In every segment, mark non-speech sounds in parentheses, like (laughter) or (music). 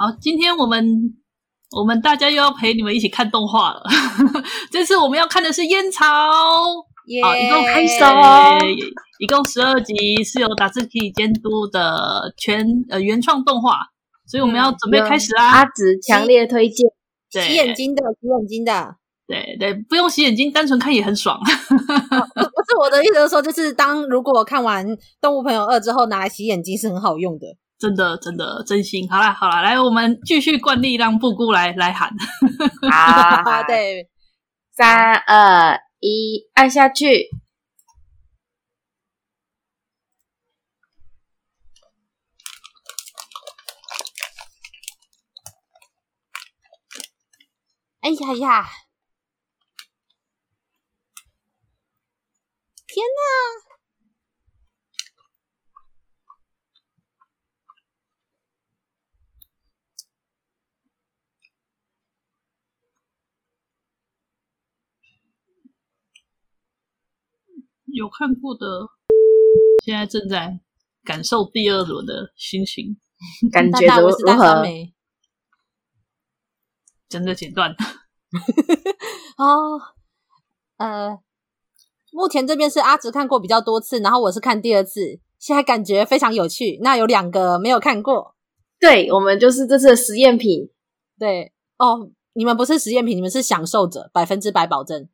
好，今天我们我们大家又要陪你们一起看动画了。(laughs) 这次我们要看的是《烟草》好，一共开始，一共十二集，是由达志 k 监督的全呃原创动画，所以我们要准备开始啦。阿紫强烈推荐，洗，洗眼睛的，洗眼睛的，对对，不用洗眼睛，单纯看也很爽。哦、不是我的意思是说，就是当如果看完《动物朋友二》之后，拿来洗眼睛是很好用的。真的，真的，真心。好啦，好啦，来，我们继续惯例，让布姑来来喊。(laughs) 好，对，三二一，按下去。哎呀呀！天哪！有看过的，现在正在感受第二轮的心情，感觉如何？真的剪断 (laughs) 哦。呃，目前这边是阿直看过比较多次，然后我是看第二次，现在感觉非常有趣。那有两个没有看过，对，我们就是这次的实验品。对哦，你们不是实验品，你们是享受者，百分之百保证。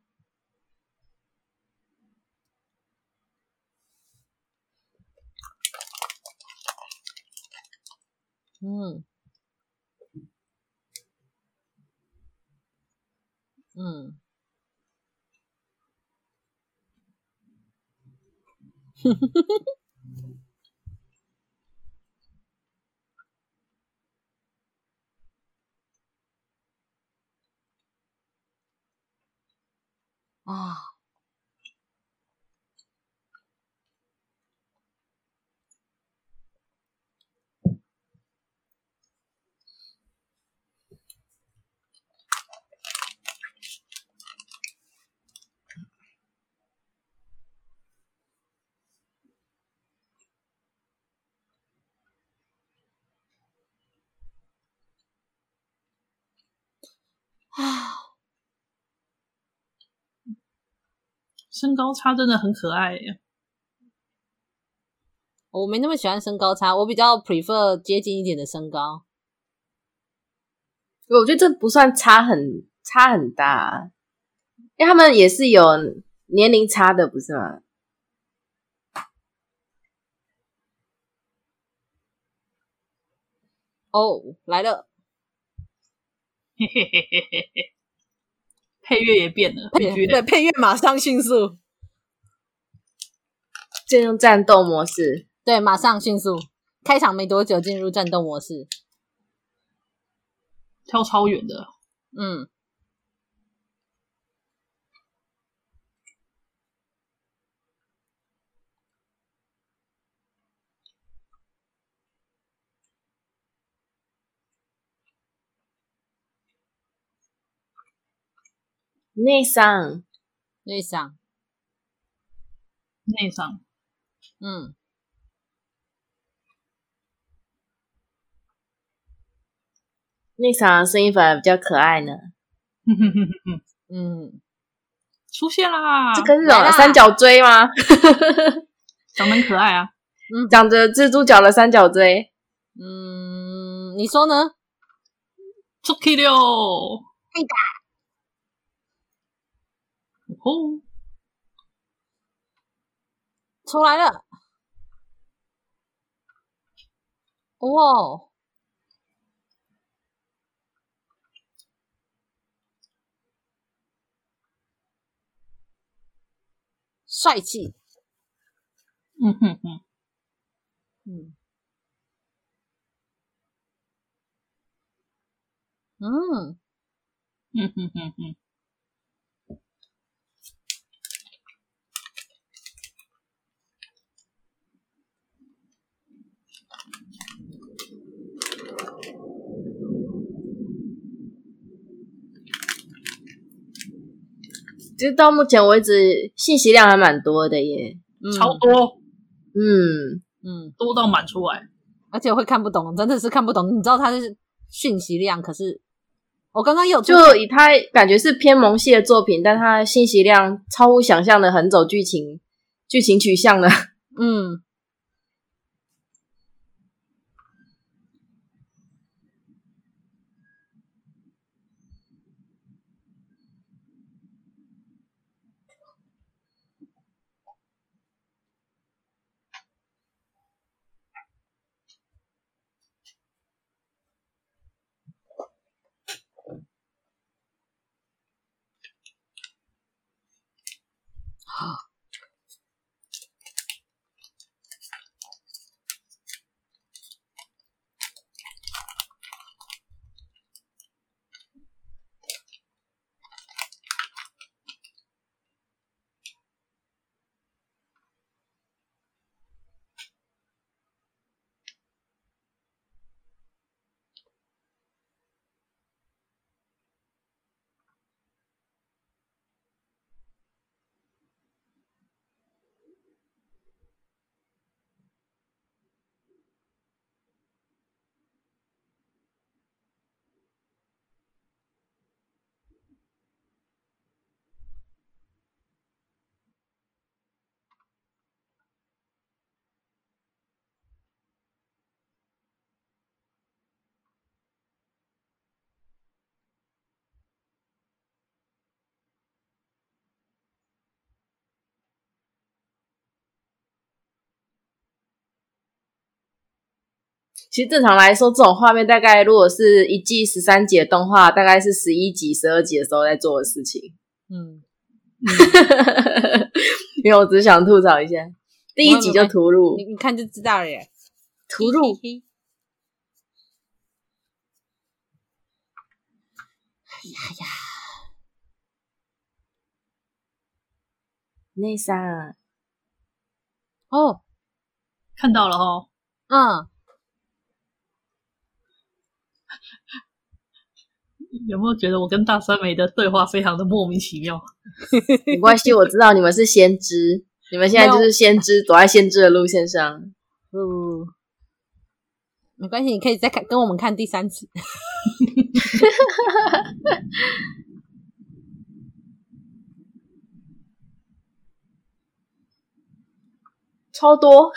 嗯，嗯，呵呵呵呵呵，啊。啊，(sighs) 身高差真的很可爱耶！我没那么喜欢身高差，我比较 prefer 接近一点的身高。我觉得这不算差很差很大，因为他们也是有年龄差的，不是吗？哦，来了。嘿嘿嘿嘿嘿嘿，配乐也变了，配乐对配乐马上迅速。进入战斗模式，对，马上迅速。开场没多久进入战斗模式，跳超远的，嗯。内伤，内伤，内伤，嗯，内伤声音反而比较可爱呢。(laughs) 嗯，出现啦！这个是什么？三角锥吗？(laughs) 长得很可爱啊。嗯，长着蜘蛛脚的三角锥。嗯，你说呢？出去了。对的。哦，出来了！哇，帅气！嗯哼哼，嗯，嗯，嗯哼哼哼。其实到目前为止，信息量还蛮多的耶，嗯、超多，嗯嗯，多到满出来，而且会看不懂，真的是看不懂。你知道它是讯息量，可是我刚刚有就以它感觉是偏萌系的作品，但它信息量超乎想象的很走剧情剧情取向的，嗯。其实正常来说，这种画面大概如果是一季十三集的动画，大概是十一集、十二集的时候在做的事情。嗯，(laughs) 因为我只想吐槽一下，第一集就突入，(laughs) 你你看就知道了耶。突入，哎呀呀，内三，哦，看到了哦，嗯。(laughs) 有没有觉得我跟大酸梅的对话非常的莫名其妙？(laughs) 没关系，我知道你们是先知，你们现在就是先知，走在先知的路线上。嗯，没关系，你可以再看，跟我们看第三次。(laughs) 超多。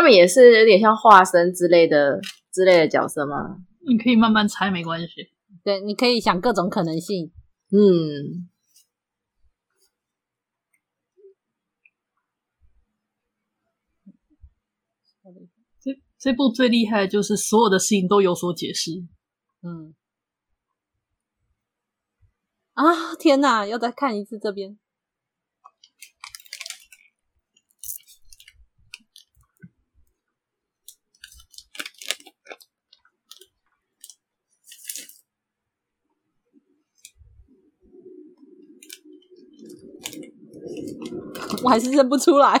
他们也是有点像化身之类的之类的角色吗？你可以慢慢猜，没关系。对，你可以想各种可能性。嗯，这这部最厉害的就是所有的事情都有所解释。嗯。啊！天哪，要再看一次这边。还是认不出来。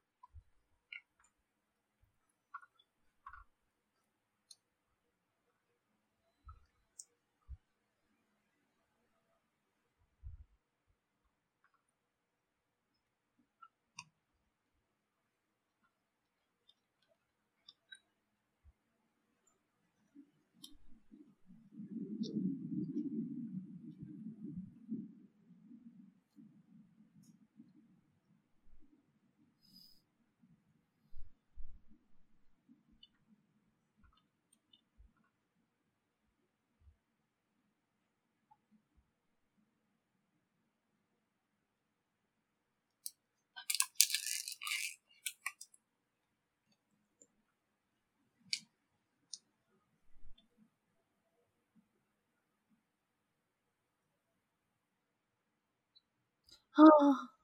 啊。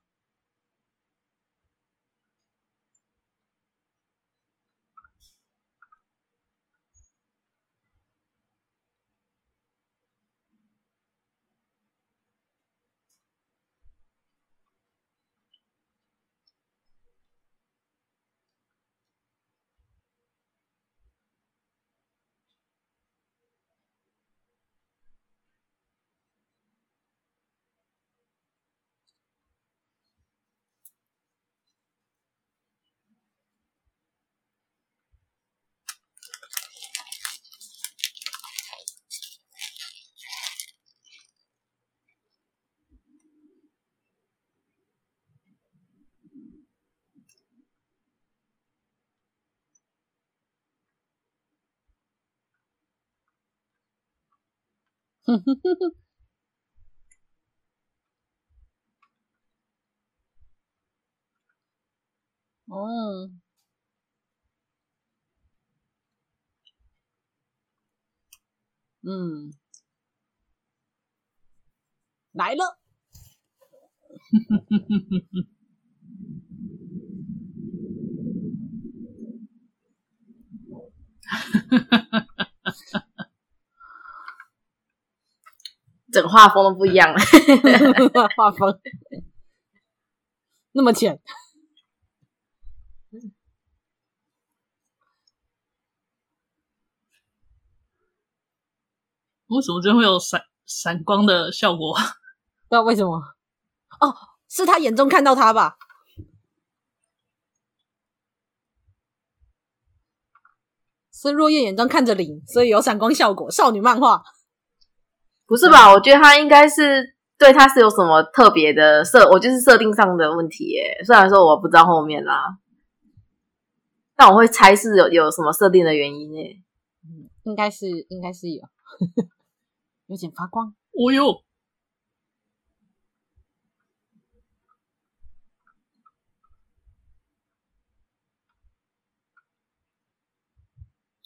哦，嗯，来了，哼哼哼哼哼哼，哈哈哈哈哈。整个画风都不一样了，(laughs) 画风那么浅，为什么这会有闪闪光的效果？不知道为什么？哦，是他眼中看到他吧？是若叶眼中看着灵，所以有闪光效果。少女漫画。不是吧？我觉得他应该是对他是有什么特别的设，我就是设定上的问题耶。虽然说我不知道后面啦，但我会猜是有有什么设定的原因耶。嗯，应该是应该是有，(laughs) 有点发光。哦哟，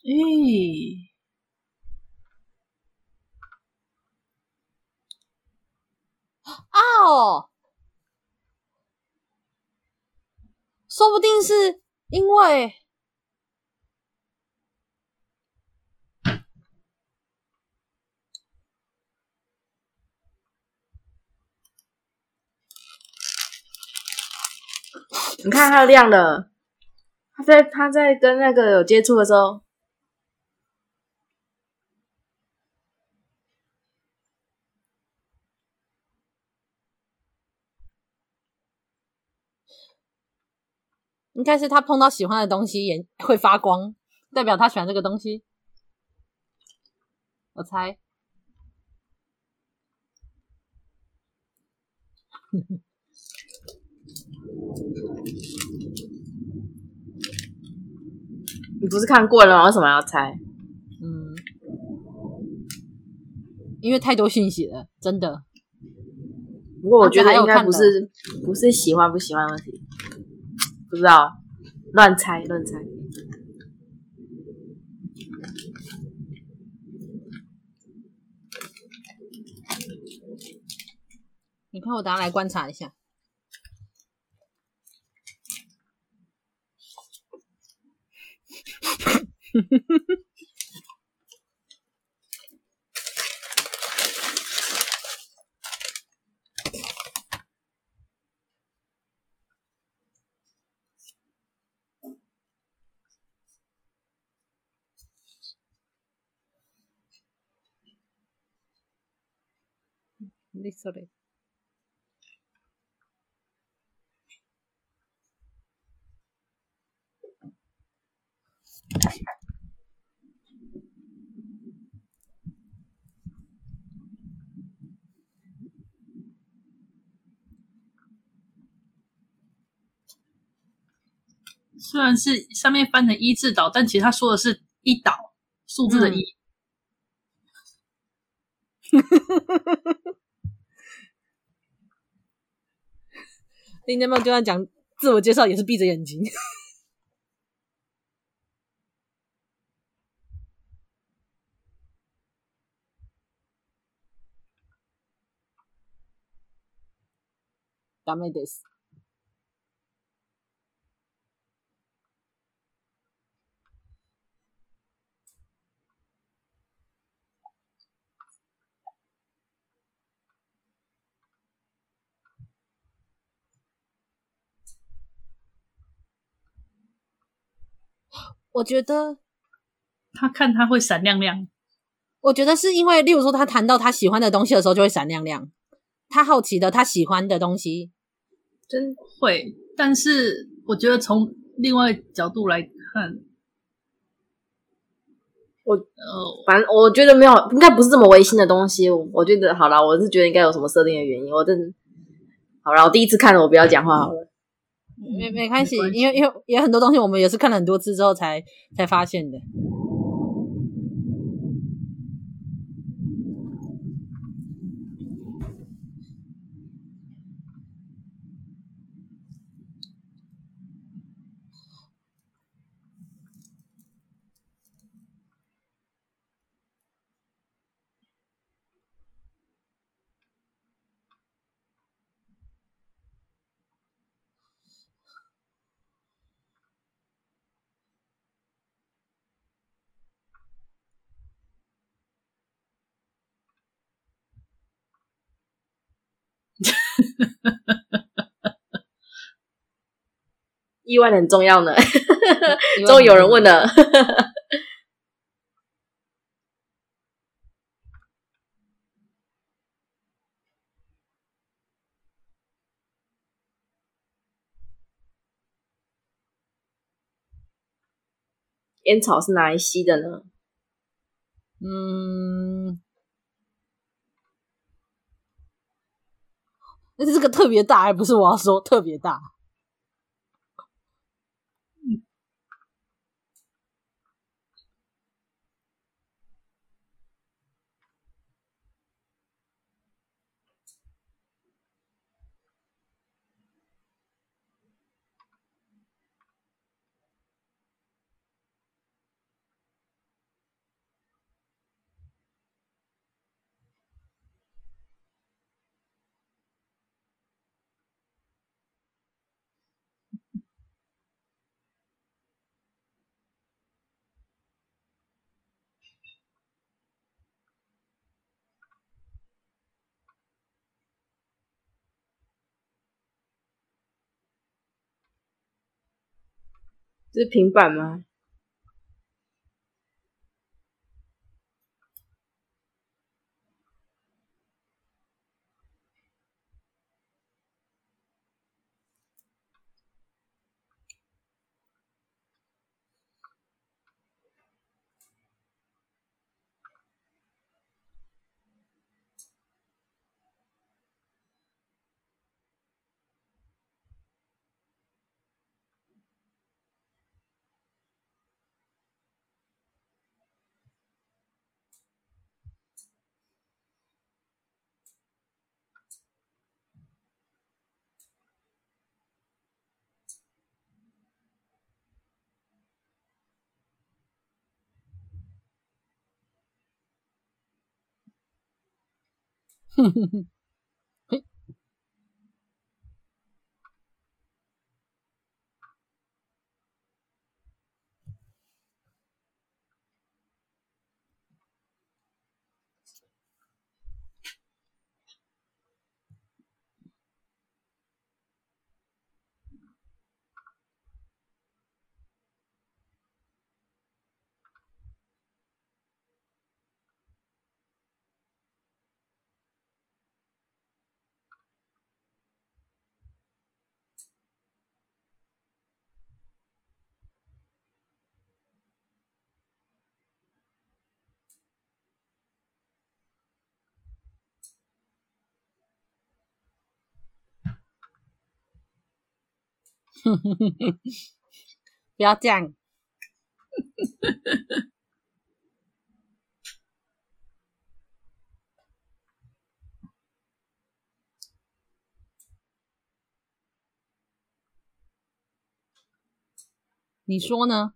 咦。啊哦，说不定是因为你看它亮了，他在他在跟那个有接触的时候。应该是他碰到喜欢的东西，眼会发光，代表他喜欢这个东西。我猜，你不是看过了吗？为什么要猜？嗯，因为太多信息了，真的。不过我觉得应该不是不是喜欢不喜欢的问题。不知道，乱猜乱猜。你看，我等下来观察一下。虽然是上面翻成一字岛，但其实他说的是一岛数字的一。嗯 (laughs) 今天嘛，就要讲自我介绍，也是闭着眼睛。 ダメです。 我觉得，他看他会闪亮亮，我觉得是因为，例如说，他谈到他喜欢的东西的时候，就会闪亮亮。他好奇的，他喜欢的东西，真会。但是，我觉得从另外角度来看，我呃，反正我觉得没有，应该不是这么违心的东西。我，我觉得好了，我是觉得应该有什么设定的原因。我真的好了，我第一次看了，我不要讲话好了。没没关系，因为因为也很多东西，我们也是看了很多次之后才才发现的。意外的很重要呢，终于有人问了。烟草是拿来吸的呢？嗯。而且这个特别大，还不是我要说特别大。这是平板吗？哼哼哼 (laughs) 不要这样。你说呢？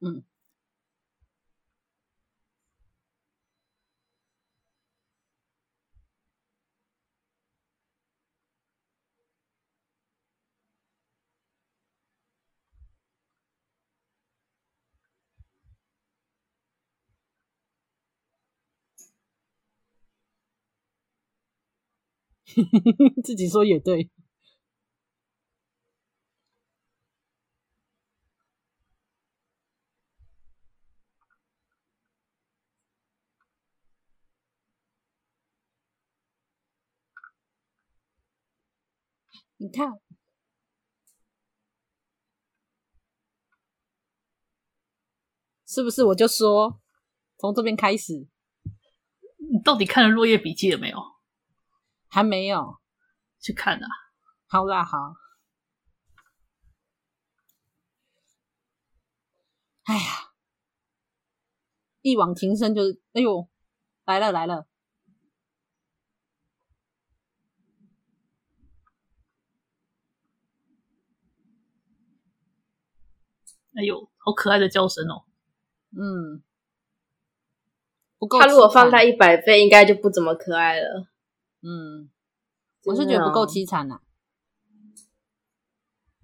嗯。(laughs) 自己说也对。你看，是不是？我就说，从这边开始，你到底看了《落叶笔记》了没有？还没有，去看啊！好啦，好。哎呀，一往情深就是，哎呦，来了来了。哎呦，好可爱的叫声哦！嗯，他如果放大一百倍，应该就不怎么可爱了。嗯，我是觉得不够凄惨呐。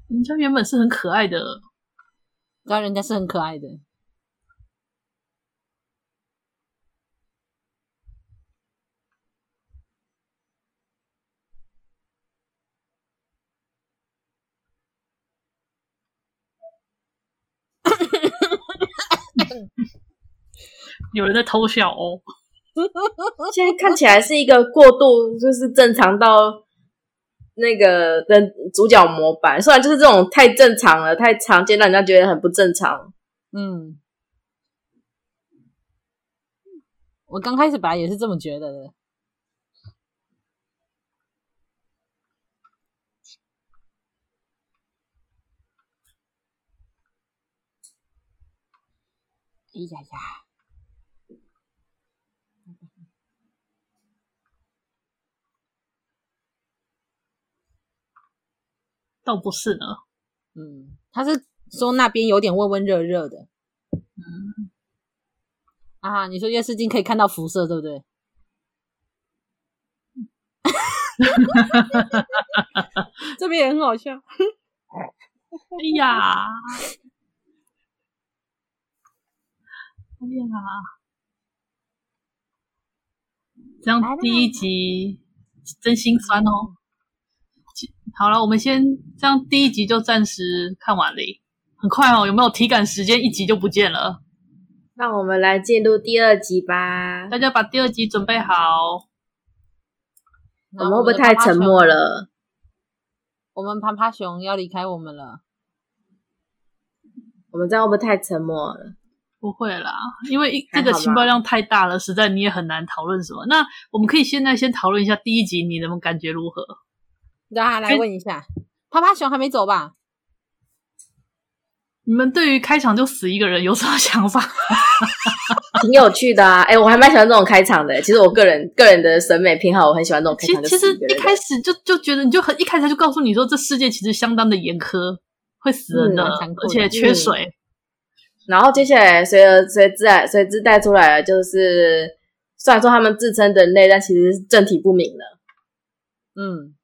人家原本是很可爱的，当然人家是很可爱的。(laughs) 有人在偷笑哦。(laughs) 现在看起来是一个过度，就是正常到那个的主角模板。虽然就是这种太正常了，太常见，让人家觉得很不正常。嗯，我刚开始本来也是这么觉得的。哎呀呀！(laughs) 倒不是呢，嗯，他是说那边有点温温热热的，嗯，啊，你说夜视镜可以看到辐射，对不对？(laughs) (laughs) 这边也很好笑，哎呀，这样第一集真心酸哦。好了，我们先这样，第一集就暂时看完了，很快哦。有没有体感时间？一集就不见了。那我们来进入第二集吧。大家把第二集准备好。我们会不会太沉默了？我们趴趴熊要离开我们了。我们这样会不会太沉默了？不会啦，因为这个情报量太大了，实在你也很难讨论什么。那我们可以现在先讨论一下第一集，你能不能感觉如何？让他来问一下，趴趴熊还没走吧？你们对于开场就死一个人有什么想法？(laughs) 挺有趣的啊！哎、欸，我还蛮喜欢这种开场的。其实我个人个人的审美偏好，我很喜欢这种开场。其实一开始就就觉得，你就很一开始就告诉你说，这世界其实相当的严苛，会死人的，嗯、而且缺水、嗯。然后接下来随而随之来随之带出来的，就是虽然说他们自称人类，但其实是政体不明了。嗯。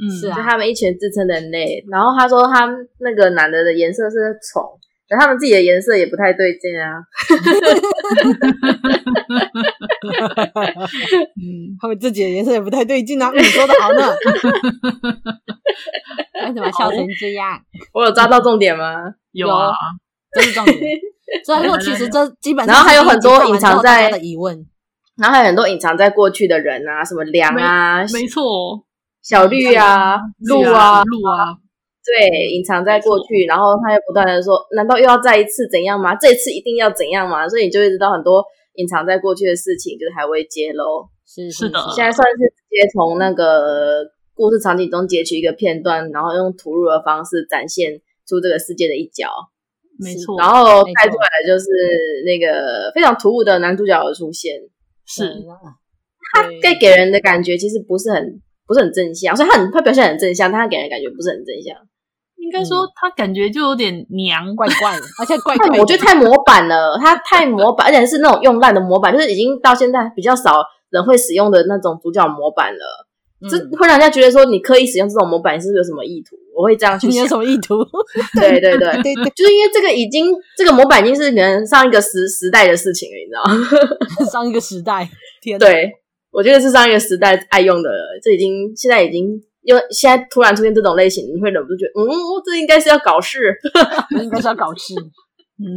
嗯，是啊，就他们一群自称人类，然后他说他那个男的的颜色是虫，但他们自己的颜色也不太对劲啊。(laughs) 嗯，他们自己的颜色也不太对劲啊。你说的好呢。(laughs) 为什么笑成这样？我有抓到重点吗？有啊，这是重点。(laughs) 所以说，其实这基本上，然后还有很多隐藏在的疑问，然后还有很多隐藏在过去的人啊，什么梁啊，没错。小绿啊，鹿啊，鹿啊，对，隐藏在过去，然后他又不断的说，难道又要再一次怎样吗？这一次一定要怎样吗？所以你就会知道很多隐藏在过去的事情，就是还未揭露。是是的，现在算是直接从那个故事场景中截取一个片段，然后用吐露的方式展现出这个世界的一角。没错，然后带出来的就是那个非常突兀的男主角的出现。是，他给给人的感觉其实不是很。不是很正向，所以他很他表现很正向，但他给人的感觉不是很正向。应应该说他感觉就有点娘，怪怪的，(laughs) 而且怪怪的。我觉得太模板了，他太模板，而且是那种用烂的模板，就是已经到现在比较少人会使用的那种主角模板了。这、嗯、会让人家觉得说，你刻意使用这种模板，你是不是有什么意图？我会这样去想。你有什么意图？(laughs) 对对对对对，就是因为这个已经这个模板已经是可能上一个时时代的事情了，你知道吗？(laughs) 上一个时代，天，对，我觉得是上一个时代爱用的，这已经现在已经。因为现在突然出现这种类型，你会忍不住觉得，嗯，这应该是要搞事，(laughs) 应该是要搞事。嗯，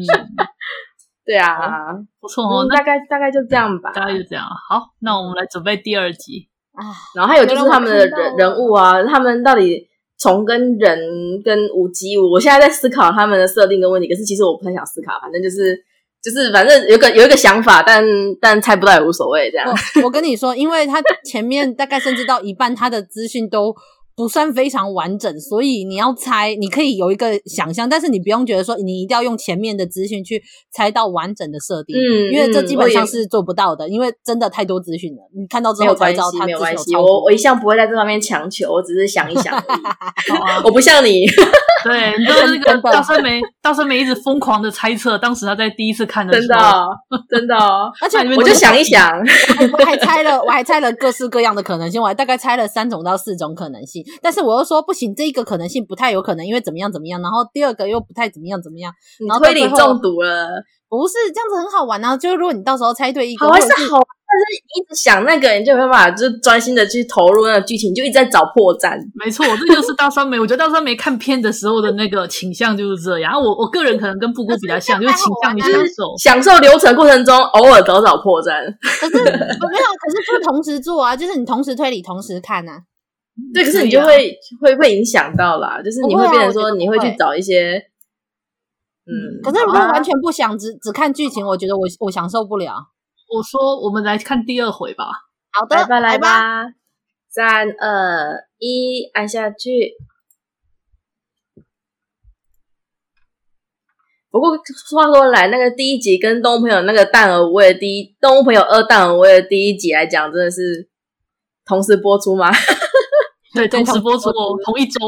对啊，不错哦，大概大概就这样吧，大概就这样。好，那我们来准备第二集啊。然后还有就是他们的人人物啊，他们到底虫跟人跟无机物，我现在在思考他们的设定跟问题，可是其实我不太想思考，反正就是。就是反正有个有一个想法，但但猜不到也无所谓这样。我跟你说，因为他前面大概甚至到一半，他的资讯都不算非常完整，所以你要猜，你可以有一个想象，但是你不用觉得说你一定要用前面的资讯去猜到完整的设定，嗯，因为这基本上是做不到的，嗯、因为真的太多资讯了。你看到之后才知道它，没有关系，我我一向不会在这方面强求，我只是想一想 (laughs) 我不像你。(laughs) (laughs) (laughs) 对，你就是那个大酸梅，大酸梅一直疯狂的猜测，当时他在第一次看的时候，真的，真的，(laughs) 而且我就想一想，(laughs) 我还猜了，我还猜了各式各样的可能性，我还大概猜了三种到四种可能性，但是我又说不行，这一个可能性不太有可能，因为怎么样怎么样，然后第二个又不太怎么样怎么样，然后推理中毒了，不是这样子很好玩啊，就是如果你到时候猜对一个，好玩是好。但是一直想那个，你就没办法，就是专心的去投入那个剧情，就一直在找破绽。没错，这就是大酸梅。我觉得大酸梅看片的时候的那个倾向就是这样。然后我我个人可能跟布谷比较像，(laughs) 就是倾向于享受享受流程过程中偶尔找找破绽。可是没有，可是就同时做啊，就是你同时推理，同时看啊。对，可是你就会会会影响到啦，就是你会变成说你会去找一些，嗯。可是如果完全不想只只看剧情，我觉得我我享受不了。我说，我们来看第二回吧。好的，来吧，来吧，三二一，按下去。不过话说来，那个第一集跟动物朋友那个蛋儿无味的第一动物朋友二淡而无味的第一集来讲，真的是同时播出吗？(laughs) 对，同时播出哦，同一周。(laughs)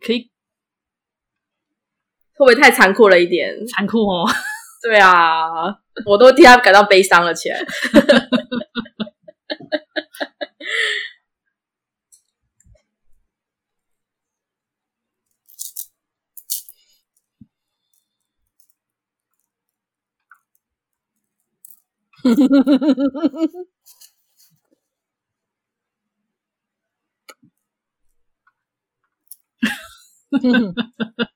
可以，会不会太残酷了一点？残酷哦。对啊，我都替他感到悲伤了起来。(laughs)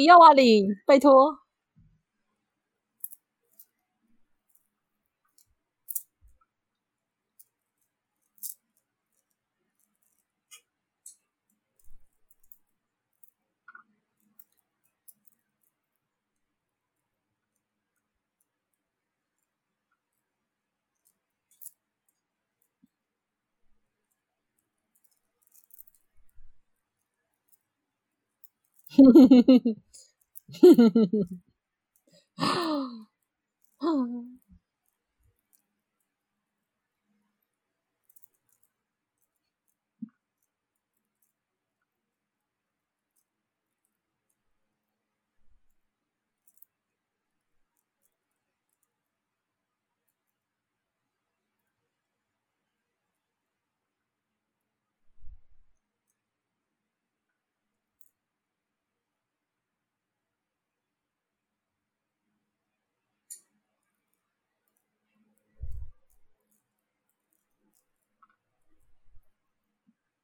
不要啊，领，拜托。哼哼哼哼哼哼哼哼哼哼啊啊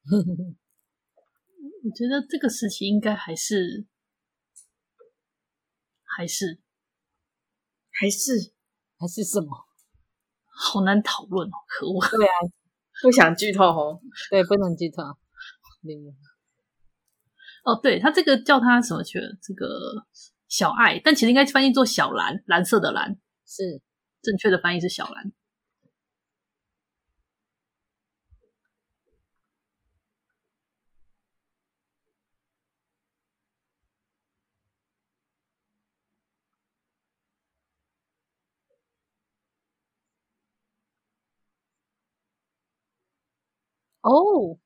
(laughs) 我觉得这个时期应该还是还是还是还是什么？好难讨论哦，可恶！对啊，不想剧透哦。(laughs) 对，不能剧透。哦，对，他这个叫他什么去了？这个小爱，但其实应该翻译做小蓝，蓝色的蓝，是正确的翻译是小蓝。哦。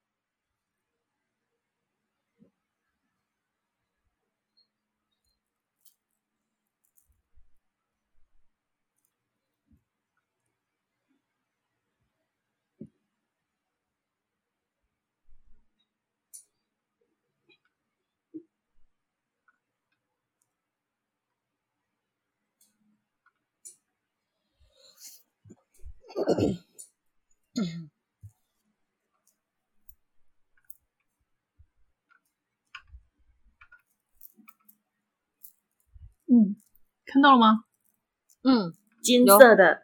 (clears throat) 嗯，看到了吗？嗯，金色的、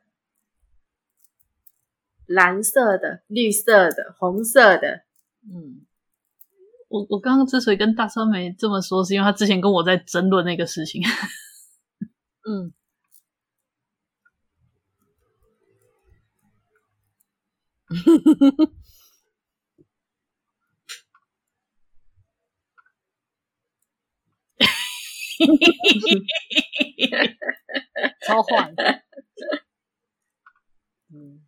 蓝色的、绿色的、红色的。嗯，我我刚刚之所以跟大川梅这么说，是因为他之前跟我在争论那个事情。嗯。(laughs) (laughs) 超坏的，(laughs) 嗯，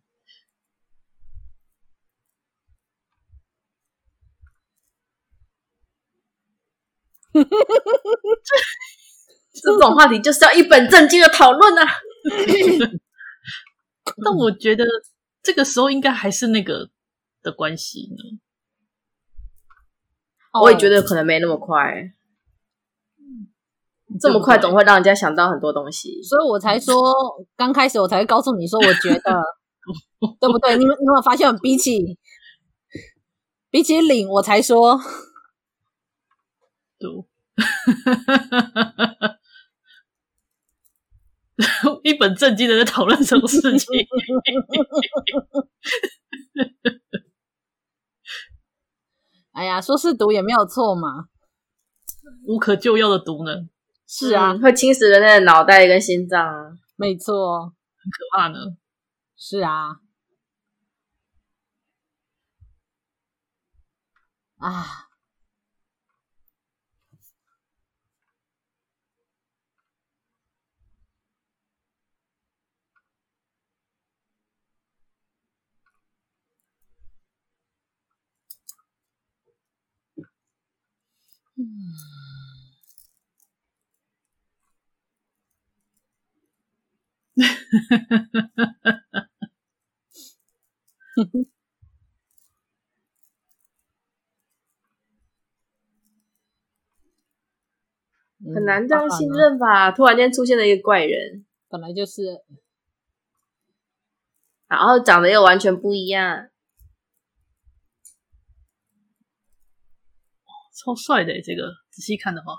(laughs) 这种话题就是要一本正经的讨论啊！但我觉得这个时候应该还是那个的关系呢。我也觉得可能没那么快。这么快总会让人家想到很多东西，所以我才说刚开始我才会告诉你说，我觉得 (laughs) 对不对？你们你有没有发现，比起比起领，我才说，(laughs) 一本正经的在讨论什么事情？(laughs) 哎呀，说是毒也没有错嘛，无可救药的毒呢？是啊，嗯、会侵蚀人类的脑袋跟心脏啊，没错，很可怕呢。是啊，啊。(laughs) 很难这样信任吧？突然间出现了一个怪人，本来就是，然后长得又完全不一样，超帅的这个，仔细看的话，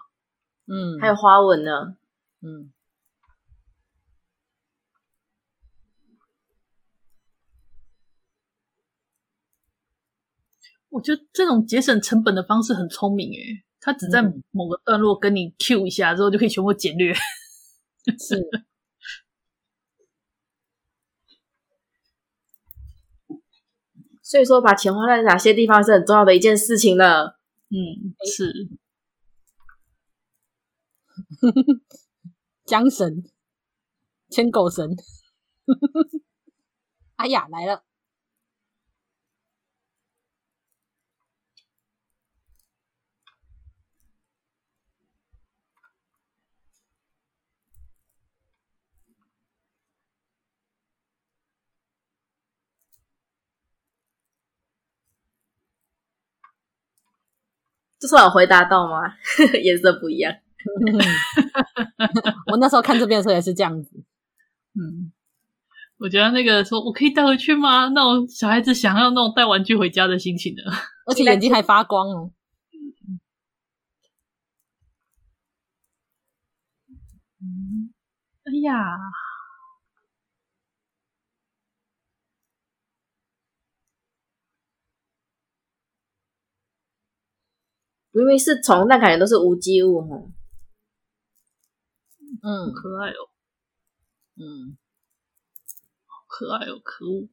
嗯，还有花纹呢，嗯。我觉得这种节省成本的方式很聪明诶，他只在某个段落跟你 Q 一下之后，就可以全部简略。是，(laughs) 所以说把钱花在哪些地方是很重要的一件事情了。嗯，是。缰绳，牵狗绳。(laughs) 哎呀，来了。这算有回答到吗？(laughs) 颜色不一样。(laughs) 我那时候看这边的时候也是这样子。嗯，我觉得那个说我可以带回去吗？那种小孩子想要那种带玩具回家的心情的，(laughs) 而且眼睛还发光哦。嗯，哎呀。明明是虫，但感觉都是无机物哈。嗯，可爱哦。嗯，好可爱哦，可恶。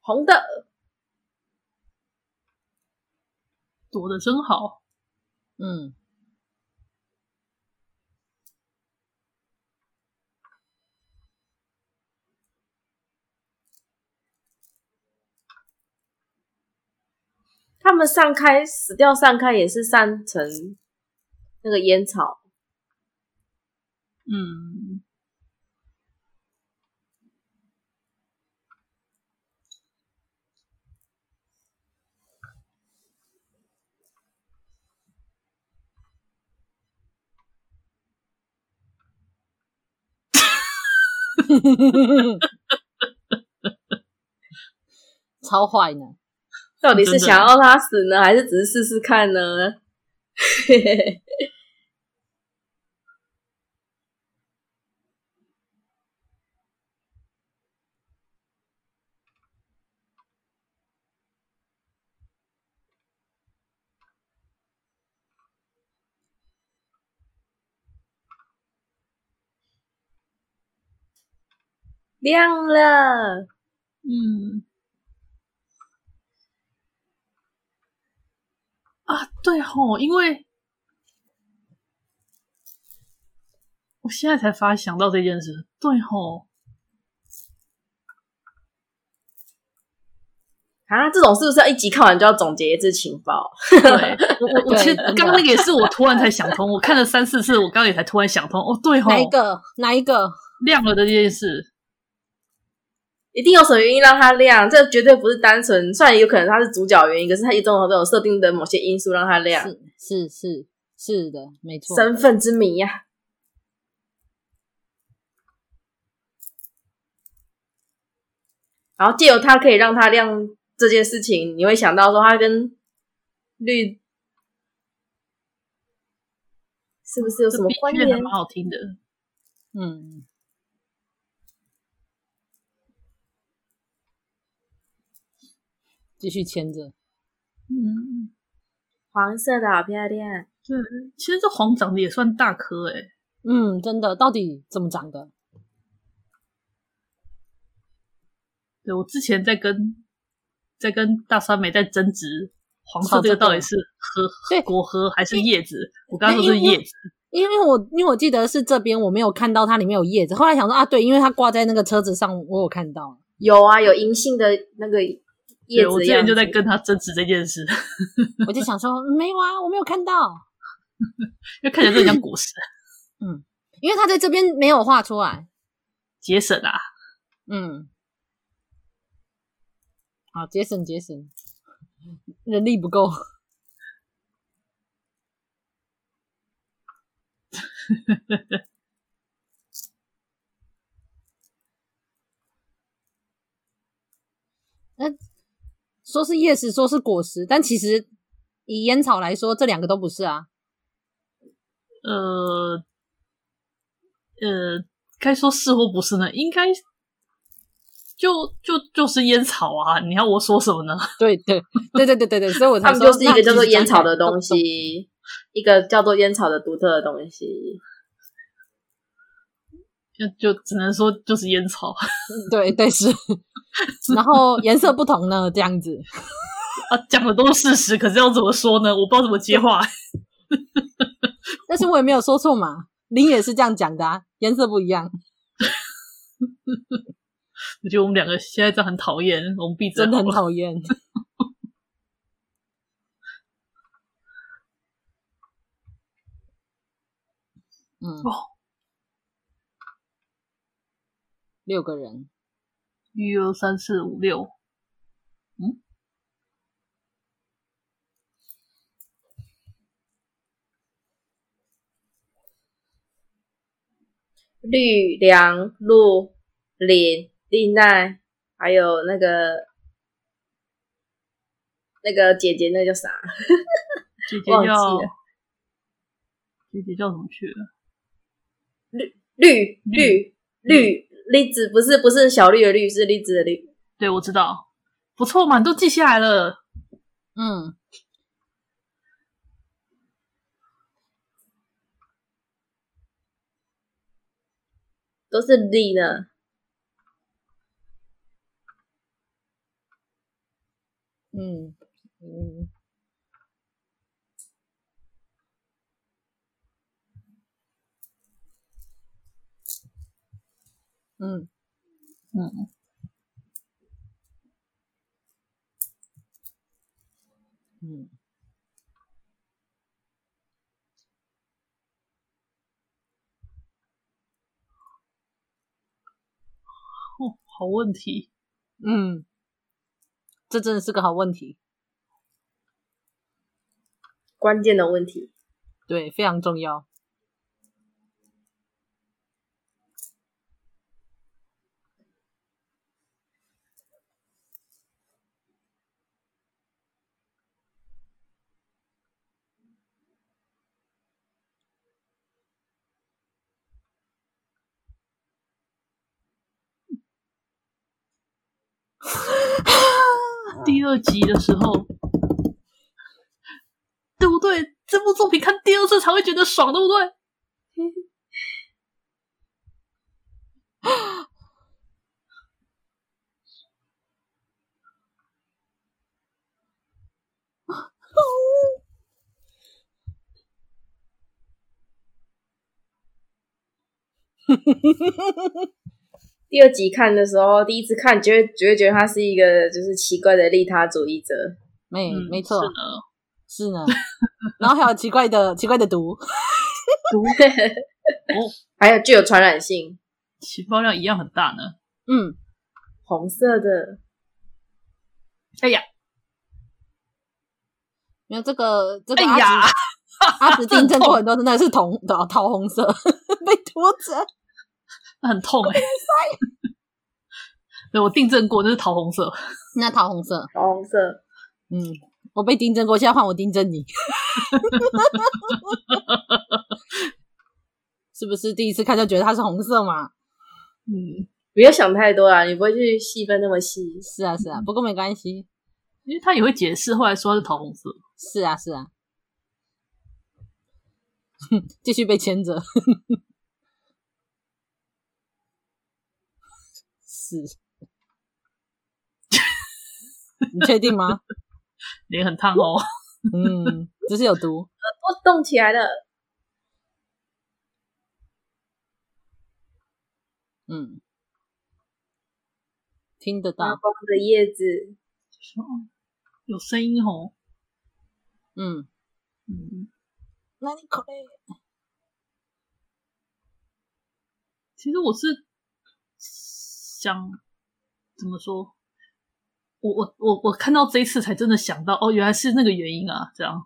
红的，躲得真好。嗯。他们散开死掉散开也是散成那个烟草。嗯。(laughs) 超坏呢！到底是想要他死呢，还是只是试试看呢？亮了，嗯，啊，对吼，因为我现在才发想到这件事，对吼，啊，这种是不是要一集看完就要总结一次情报？对，我 (laughs) 我其实刚刚那个也是我突然才想通，我看了三四次，我刚刚也才突然想通，哦，对吼，哪一个？哪一个？亮了的这件事。一定有什么原因让它亮，这绝对不是单纯。虽然有可能它是主角原因，可是它一种都有设定的某些因素让它亮。是是是是的，没错。身份之谜呀、啊。然后借由它可以让它亮这件事情，你会想到说它跟绿是不是有什么关联？蛮好听的，嗯。继续牵着，嗯，黄色的好漂亮。对，其实这黄长得也算大颗诶。嗯，真的，到底怎么长的？对，我之前在跟在跟大三美在争执，黄色这个到底是核果核还是叶子？我刚刚说是叶子，因为我因为我记得是这边我没有看到它里面有叶子，后来想说啊，对，因为它挂在那个车子上，我有看到，有啊，有银杏的那个。对，我之前就在跟他争执这件事，我就想说没有啊，我没有看到，因为看起来就很像果实。嗯，因为他在这边没有画出来，节省啊，嗯，好节省节省，人力不够。(laughs) 那。说是叶子，说是果实，但其实以烟草来说，这两个都不是啊。呃呃，该说是或不是呢？应该就就就是烟草啊！你要我说什么呢？(laughs) 对对对对对对对，所以我才说他们就是一个叫做烟草的东西，一个叫做烟草的独特的东西。就就只能说就是烟草，(laughs) 对对是，然后颜色不同呢，这样子啊，讲的都是事实，可是要怎么说呢？我不知道怎么接话，(laughs) 但是我也没有说错嘛，林也是这样讲的啊，颜色不一样。(laughs) 我觉得我们两个现在这很讨厌，我们闭嘴，真的很讨厌。嗯。哦六个人，一二三四五六，嗯，绿、梁、陆、林、丽奈，还有那个那个姐姐，那叫啥？姐姐叫 (laughs) 姐姐叫什么去了？绿绿绿绿。栗子不是不是小绿的绿，是栗子的绿。对，我知道，不错嘛，你都记下来了。嗯，都是栗的。嗯嗯。嗯嗯嗯。哦，好问题。嗯，这真的是个好问题，关键的问题。对，非常重要。第二集的时候，对不对？这部作品看第二次才会觉得爽，对不对？(laughs) 第二集看的时候，第一次看，觉得觉得觉得他是一个就是奇怪的利他主义者，没没错，是呢，是呢。(laughs) 然后还有奇怪的奇怪的毒，毒，(laughs) 哦，还有具有传染性，起爆量一样很大呢。嗯，红色的，哎呀，没有这个这个哎呀，阿紫订正过很多次，那是铜的桃红色。(laughs) 被拖着。那很痛哎、欸！(laughs) 对，我订正过，那是桃红色。那桃红色，桃红色。嗯，我被订正过，现在换我订正你。(laughs) 是不是第一次看就觉得它是红色嘛？嗯，不要想太多啊，你不会去细分那么细。是啊，是啊，不过没关系，因为他也会解释，后来说是桃红色。是啊，是啊。(laughs) 继续被牵着。是，你确定吗？(laughs) 脸很烫哦。嗯，这是有毒。耳朵动起来了。嗯，听得到。的叶子，有声音哦。嗯嗯，那你可以。其实我是。想怎么说？我我我我看到这一次才真的想到，哦，原来是那个原因啊！这样。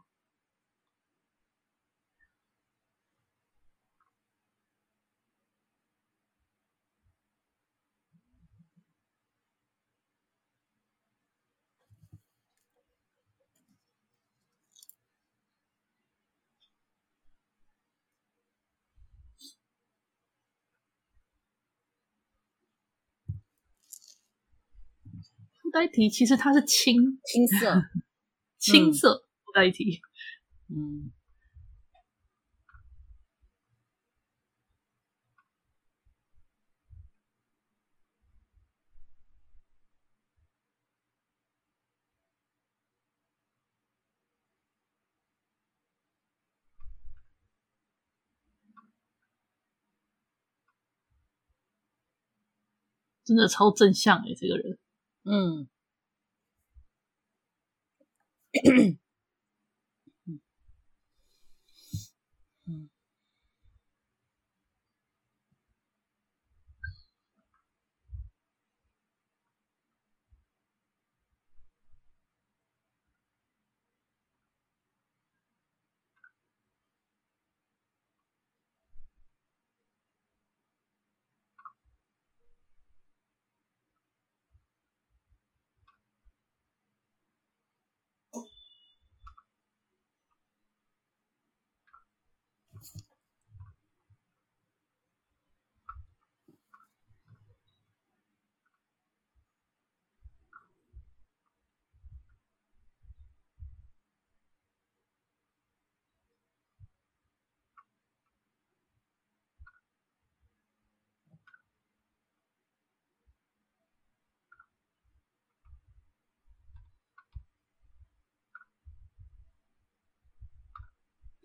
附带体其实它是青。青色，(laughs) 青色附带体，嗯，真的超正向哎，这个人。嗯，嗯，(clears throat) (clears throat)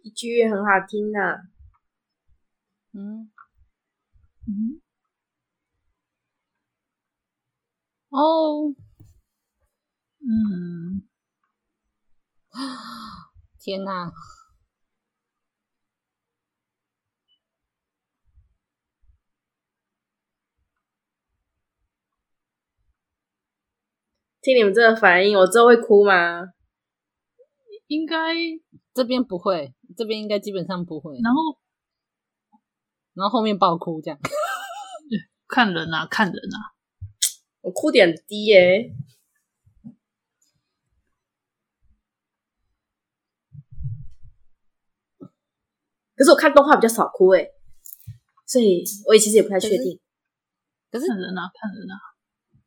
一句也很好听呢、啊。嗯嗯哦嗯天哪！听你们这个反应，我之后会哭吗？应该这边不会，这边应该基本上不会。然后，然后后面爆哭这样。(laughs) (laughs) 看人啊，看人啊！我哭点低耶、欸，可是我看动画比较少哭诶、欸，所以我也其实也不太确定。可是，可是看人啊，看人啊！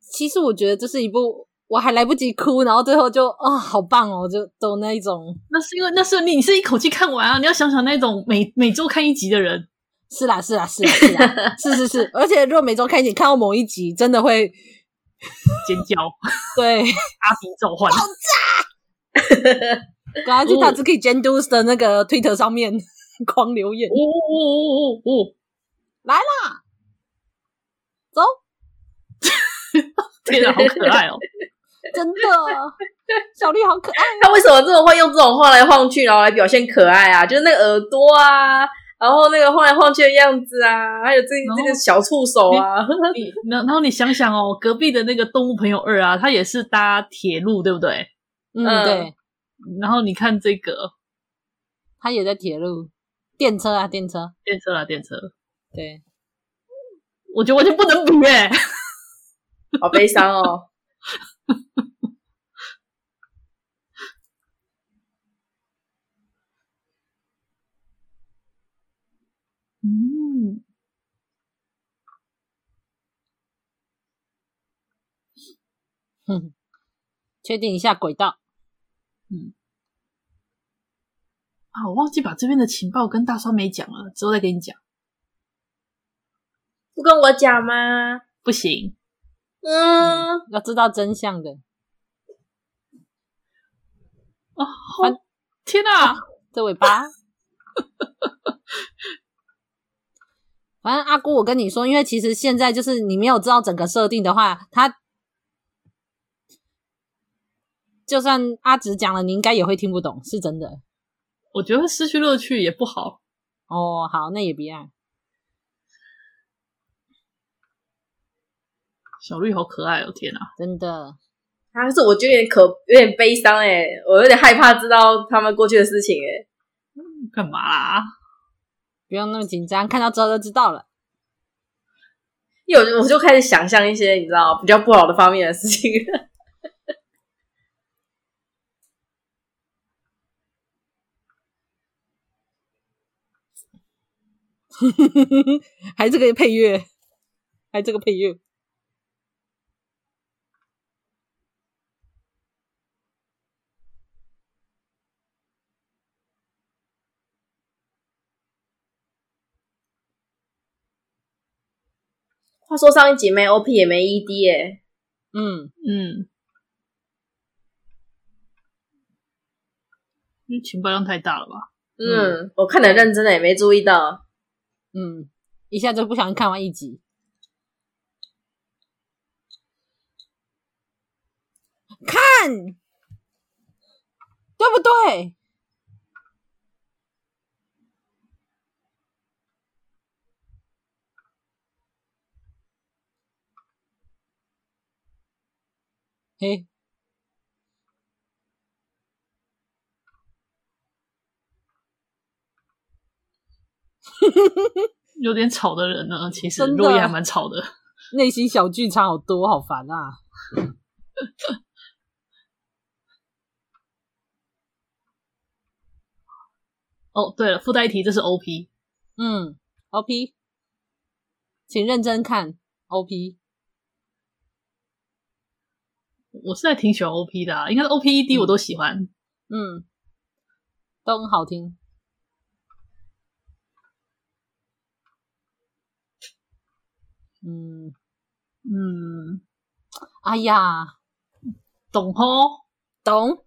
其实我觉得这是一部。我还来不及哭，然后最后就啊、哦，好棒哦，就都那一种。那是因为那是你，你是一口气看完啊！你要想想那种每每周看一集的人，是啦，是啦，是啦，是啦，(laughs) 是是是。而且如果每周看一集，看到某一集，真的会尖叫。(laughs) 对，阿鼻召唤，爆炸！赶快去塔斯克监督的那个推特上面 (laughs) 狂留言。呜呜呜呜呜！来啦，走！天哪，好可爱哦！真的，小绿好可爱。他为什么这种会用这种晃来晃去，然后来表现可爱啊？就是那个耳朵啊，然后那个晃来晃去的样子啊，还有这这个小触手啊。然后，然后你想想哦，隔壁的那个动物朋友二啊，它也是搭铁路，对不对？嗯，对。然后你看这个，它也在铁路，电车啊，电车，电车啊，电车。对，我觉得完全不能比耶，好悲伤哦。(laughs) 嗯，哼，(laughs) 确定一下轨道。嗯，啊，我忘记把这边的情报跟大酸梅讲了，之后再跟你讲。不跟我讲吗？不行。嗯，要知道真相的。哦，天哪，这尾巴。反正阿姑，我跟你说，因为其实现在就是你没有知道整个设定的话，他就算阿直讲了，你应该也会听不懂，是真的。我觉得失去乐趣也不好。哦，好，那也别啊。小绿好可爱哦！天哪，真的。但是我觉得有点可有点悲伤诶，我有点害怕知道他们过去的事情诶。干嘛啦？不用那么紧张，看到之后就知道了。因为我我就开始想象一些你知道比较不好的方面的事情。(laughs) 还这个配乐，还这个配乐。说上一集没 OP 也没 ED 耶，嗯。嗯，因为情报量太大了吧？嗯，嗯。我看的认真的也没注意到，嗯，一下就不想看完一集，看，对不对？嘿，(laughs) 有点吵的人呢，其实落叶还蛮吵的，内心小剧场好多，好烦啊！(laughs) 哦，对了，附带一提，这是 OP，嗯，OP，请认真看 OP。我是在挺喜欢 OP 的啊，应该是 OPED 我都喜欢，嗯，都很好听，嗯嗯，哎呀，懂吼，懂，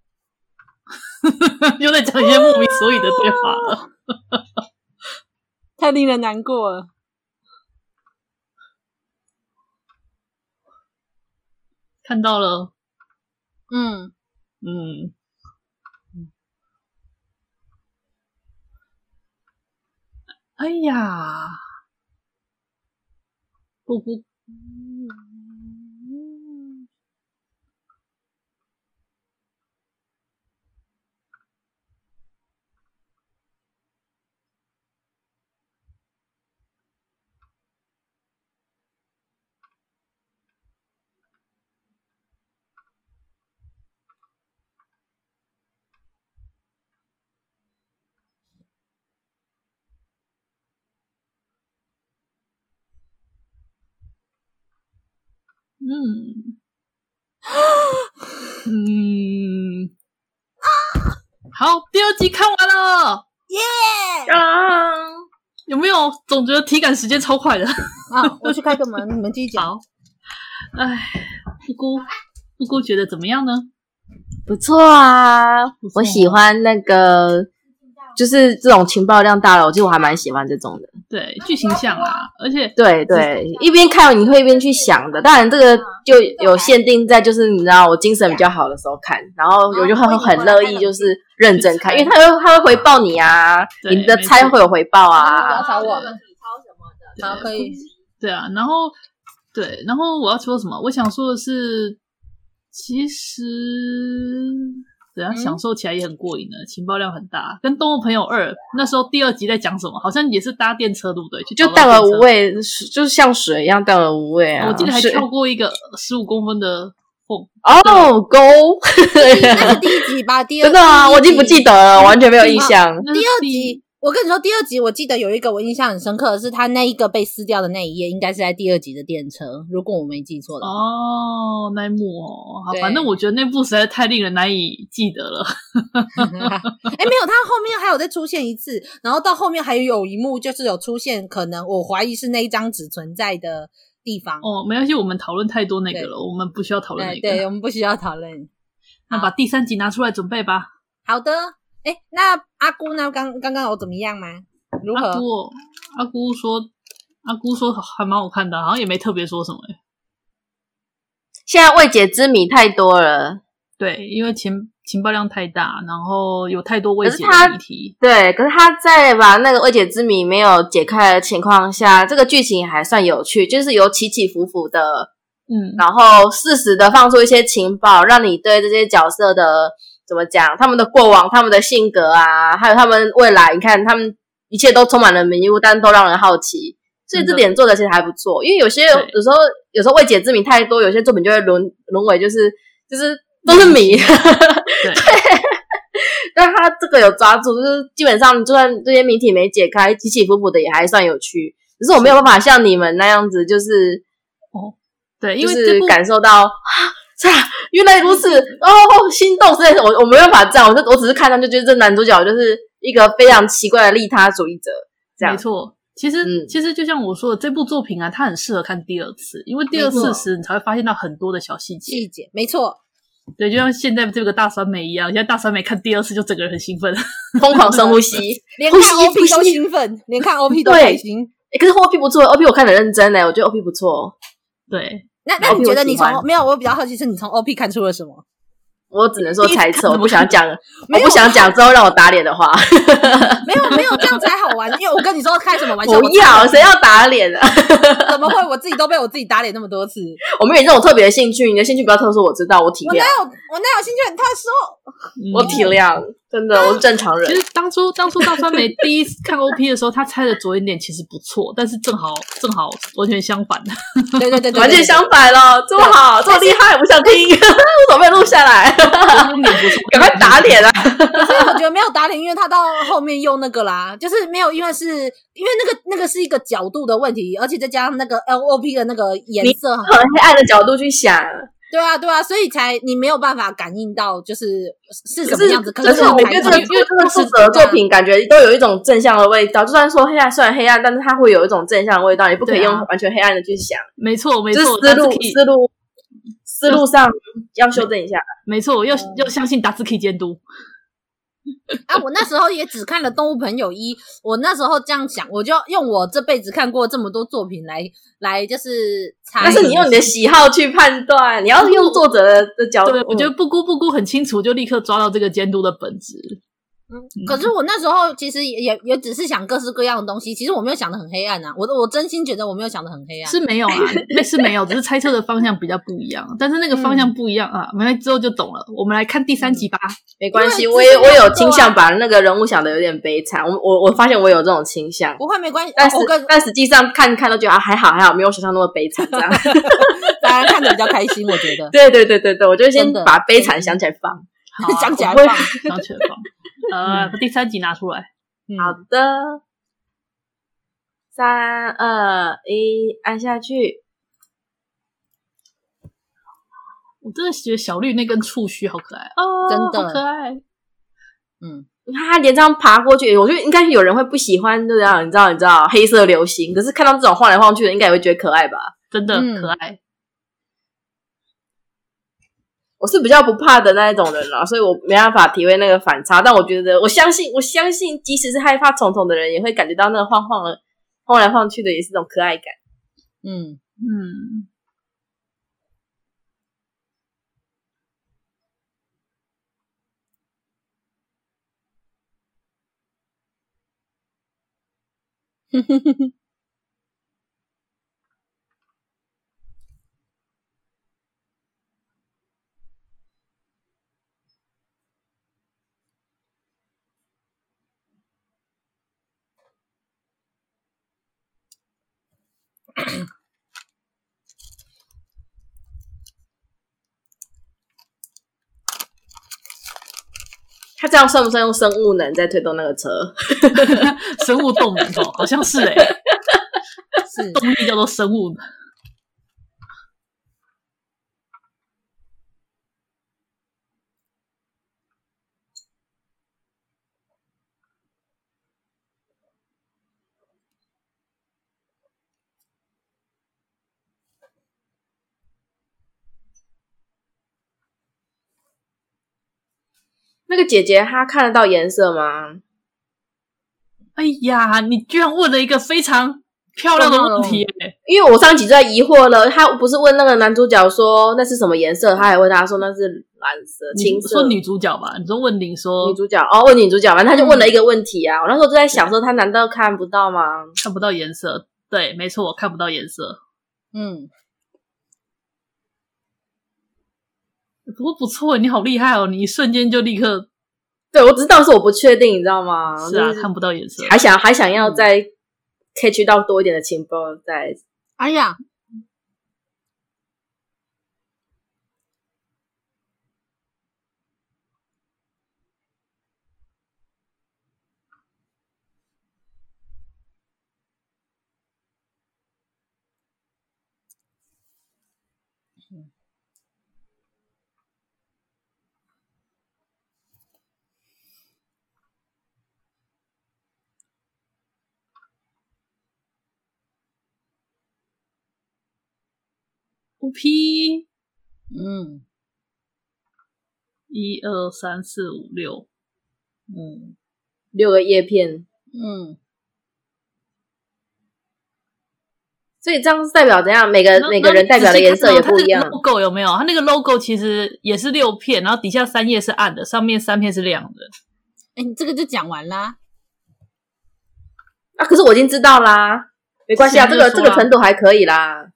又在讲一些莫名所以的对话了，太令人难过了，看到了。嗯。嗯。嗯，哎呀，不不嗯。嗯，嗯好，第二集看完了，耶！啊，有没有总觉得体感时间超快的？啊，我去开个门，你们继续讲。哎，布姑，布姑觉得怎么样呢？不错啊，错，我喜欢那个。就是这种情报量大了，我其实我还蛮喜欢这种的。对，剧情像啊，而且对对，一边看你会一边去想的。当然，这个就有限定在，就是你知道我精神比较好的时候看，然后我就会很乐意就是认真看，因为他会他会回报你啊，你的猜会有回报啊。不要吵我，体操什么的，好可以。对啊，然后对，然后我要说什么？我想说的是，其实。对啊，享受起来也很过瘾的，情报量很大。跟《动物朋友二》那时候第二集在讲什么？好像也是搭电车，对不对？就淡而无味，就是像水一样淡而无味啊！我记得还跳过一个十五公分的缝哦，沟。那是第一集吧？(laughs) 第二真的啊，我已经不记得了，完全没有印象。第二集。我跟你说，第二集我记得有一个我印象很深刻的是，他那一个被撕掉的那一页，应该是在第二集的电车，如果我没记错的话。哦，那一幕哦，好，反正我觉得那部实在太令人难以记得了。(laughs) (laughs) 哎、欸，没有，他后面还有再出现一次，然后到后面还有一幕，就是有出现，可能我怀疑是那一张纸存在的地方。哦，没关系，我们讨论太多那个了，我们不需要讨论那个。对，我们不需要讨论。那把第三集拿出来准备吧。好的。哎，那阿姑呢？刚刚刚有怎么样吗？如何？阿姑，阿姑说，阿姑说还蛮好看的，好像也没特别说什么。现在未解之谜太多了，对，因为情情报量太大，然后有太多未解的谜题。对，可是他在把那个未解之谜没有解开的情况下，这个剧情还算有趣，就是有起起伏伏的，嗯，然后适时的放出一些情报，让你对这些角色的。怎么讲？他们的过往、他们的性格啊，还有他们未来，你看他们一切都充满了迷雾，但都让人好奇。所以这点做的其实还不错。因为有些有时候有时候未解之谜太多，有些作品就会沦沦为就是就是都是谜。(laughs) 对，但他这个有抓住，就是基本上就算这些谜题没解开，起起伏伏的也还算有趣。只是我没有办法像你们那样子，就是哦，对，因为就是感受到。(gasps) 啊，原来如此哦，心动！实在是我我没办法这样，我就我只是看上就觉得这男主角就是一个非常奇怪的利他主义者。这样没错，其实、嗯、其实就像我说的，这部作品啊，它很适合看第二次，因为第二次时你才会发现到很多的小细节。细节没错，对，就像现在这个大酸梅一样，现在大酸梅看第二次就整个人很兴奋，疯狂深呼吸，(laughs) 连看 OP 都兴奋，连看 OP 都开心。哎，可是 OP 不错，OP 我看得认真哎，我觉得 OP 不错。对。那那你觉得你从没有？我比较好奇是你从 OP 看出了什么？我只能说猜测，我不想讲，(laughs) 我不想讲之后让我打脸的话。(laughs) 没有没有，这样才好玩。因为我跟你说开什么玩笑？不要，谁要打脸啊？(laughs) 怎么会？我自己都被我自己打脸那么多次。我没有这种特别的兴趣，你的兴趣比较特殊，我知道，我体谅。我哪有我哪有兴趣很特殊？我体谅。真的，我是正常人。其实当初当初大川美第一次看 OP 的时候，他猜的着眼点其实不错，但是正好正好完全相反的，对对对，完全相反了，这么好，这么厉害，我不想听，为什么没有录下来？赶快打脸啊！所以我觉得没有打脸，因为他到后面用那个啦，就是没有，因为是因为那个那个是一个角度的问题，而且再加上那个 LOP 的那个颜色，很黑暗的角度去想。对啊，对啊，所以才你没有办法感应到，就是是什么样子。可是，可是我觉得这个，因为这个作者的作品，感觉都有一种正向的味道。就算说黑暗，虽然黑暗，但是它会有一种正向的味道。你不可以用完全黑暗的去想。没错，没错，思路思路思路上要修正一下。没错，又又相信达斯可以监督。(laughs) 啊！我那时候也只看了《动物朋友一》，我那时候这样想，我就用我这辈子看过这么多作品来来，就是猜。但是你用你的喜好去判断，你要用作者的角度。对，我觉得布姑布姑很清楚，就立刻抓到这个监督的本质。嗯，可是我那时候其实也也也只是想各式各样的东西，其实我没有想的很黑暗啊。我我真心觉得我没有想的很黑暗，是没有啊，那 (laughs) 是没有，只是猜测的方向比较不一样。但是那个方向不一样、嗯、啊，没之后就懂了。我们来看第三集吧。没关系，我也我有倾向把那个人物想的有点悲惨。我我我发现我有这种倾向。不会没关系，但是、哦、但实际上看看都觉得啊还好还好，没有想象那么悲惨这样。(laughs) 大家看得比较开心，我觉得。(laughs) 对对对对对，我就先把悲惨想起来放，好啊、想起来放，想起来放。(laughs) 呃，把第三集拿出来。好的，三二一，按下去。我真的觉得小绿那根触须好可爱哦，真的好可爱。嗯，你看他连这样爬过去，我觉得应该有人会不喜欢这样，你知道？你知道黑色流星，可是看到这种晃来晃去的，应该也会觉得可爱吧？真的可爱。我是比较不怕的那一种人啦，所以我没办法体会那个反差。但我觉得，我相信，我相信，即使是害怕虫虫的人，也会感觉到那个晃晃的、晃来晃去的，也是一种可爱感。嗯嗯。哼哼哼哼。(coughs) 他这样算不算用生物能在推动那个车？(laughs) 生物动能哦，好像是哎、欸、是 (laughs) 动力叫做生物能。个姐姐她看得到颜色吗？哎呀，你居然问了一个非常漂亮的问题！因为我上集就在疑惑了，他不是问那个男主角说那是什么颜色，他还问他说那是蓝色、青色。说女主角吧，你说问你说女主角哦，问女主角，反正他就问了一个问题啊。嗯、我那时候就在想说，他难道看不到吗？看不到颜色，对，没错，我看不到颜色。嗯。不过不错，你好厉害哦！你一瞬间就立刻，对，我知道是我不确定，你知道吗？是啊，看不到颜色，还想还想要再 catch 到多一点的情报，再哎呀。五 P，嗯，一二三四五六，嗯，六个叶片，嗯，所以这样是代表怎样？每个每个人代表的颜色也不一样。logo 有没有？它那个 logo 其实也是六片，然后底下三页是暗的，上面三片是亮的。哎，你这个就讲完啦。啊，可是我已经知道啦，没关系啊，这个这个程度还可以啦。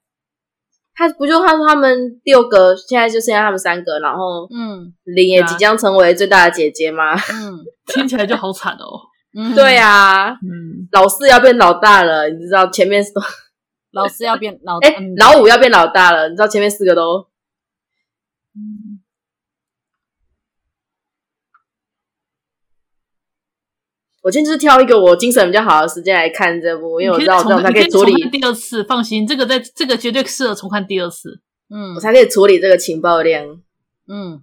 他不就他说他们六个，现在就剩下他们三个，然后嗯，林也即将成为最大的姐姐吗？嗯，听起来就好惨哦。(laughs) 嗯，对啊，嗯，老四要变老大了，你知道前面老四要变老，(laughs) 哎、欸，老五要变老大了，你知道前面四个都。我今天就是挑一个我精神比较好的时间来看这部，因为我知道这样才可以处理第二次。放心，这个在这个绝对适合重看第二次。嗯，我才可以处理这个情报量。嗯。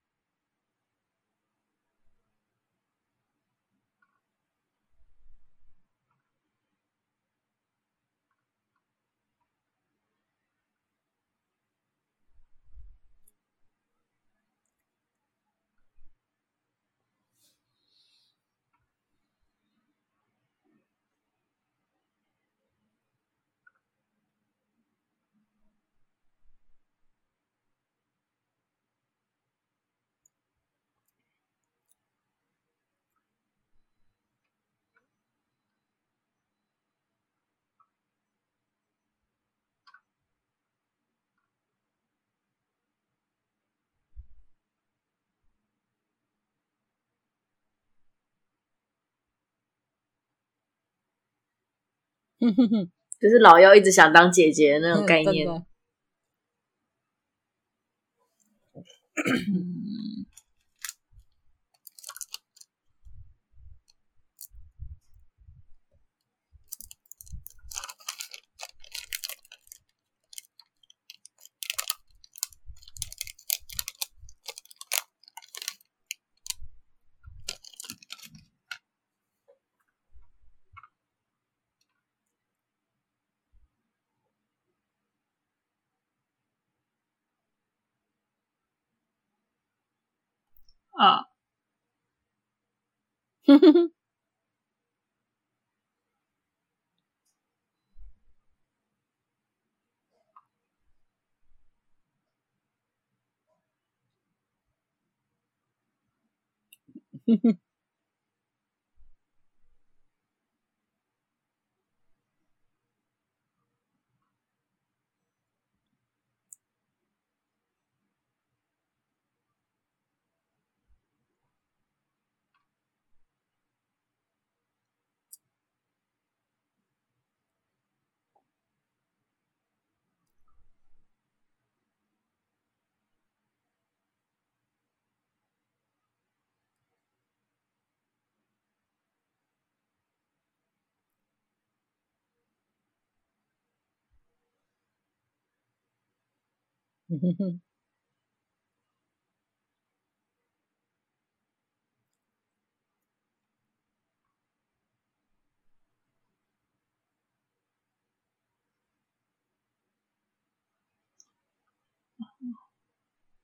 (laughs) 就是老幺一直想当姐姐的那种概念。嗯 (laughs) (laughs) Mm-hmm. (laughs) (laughs) 嗯哼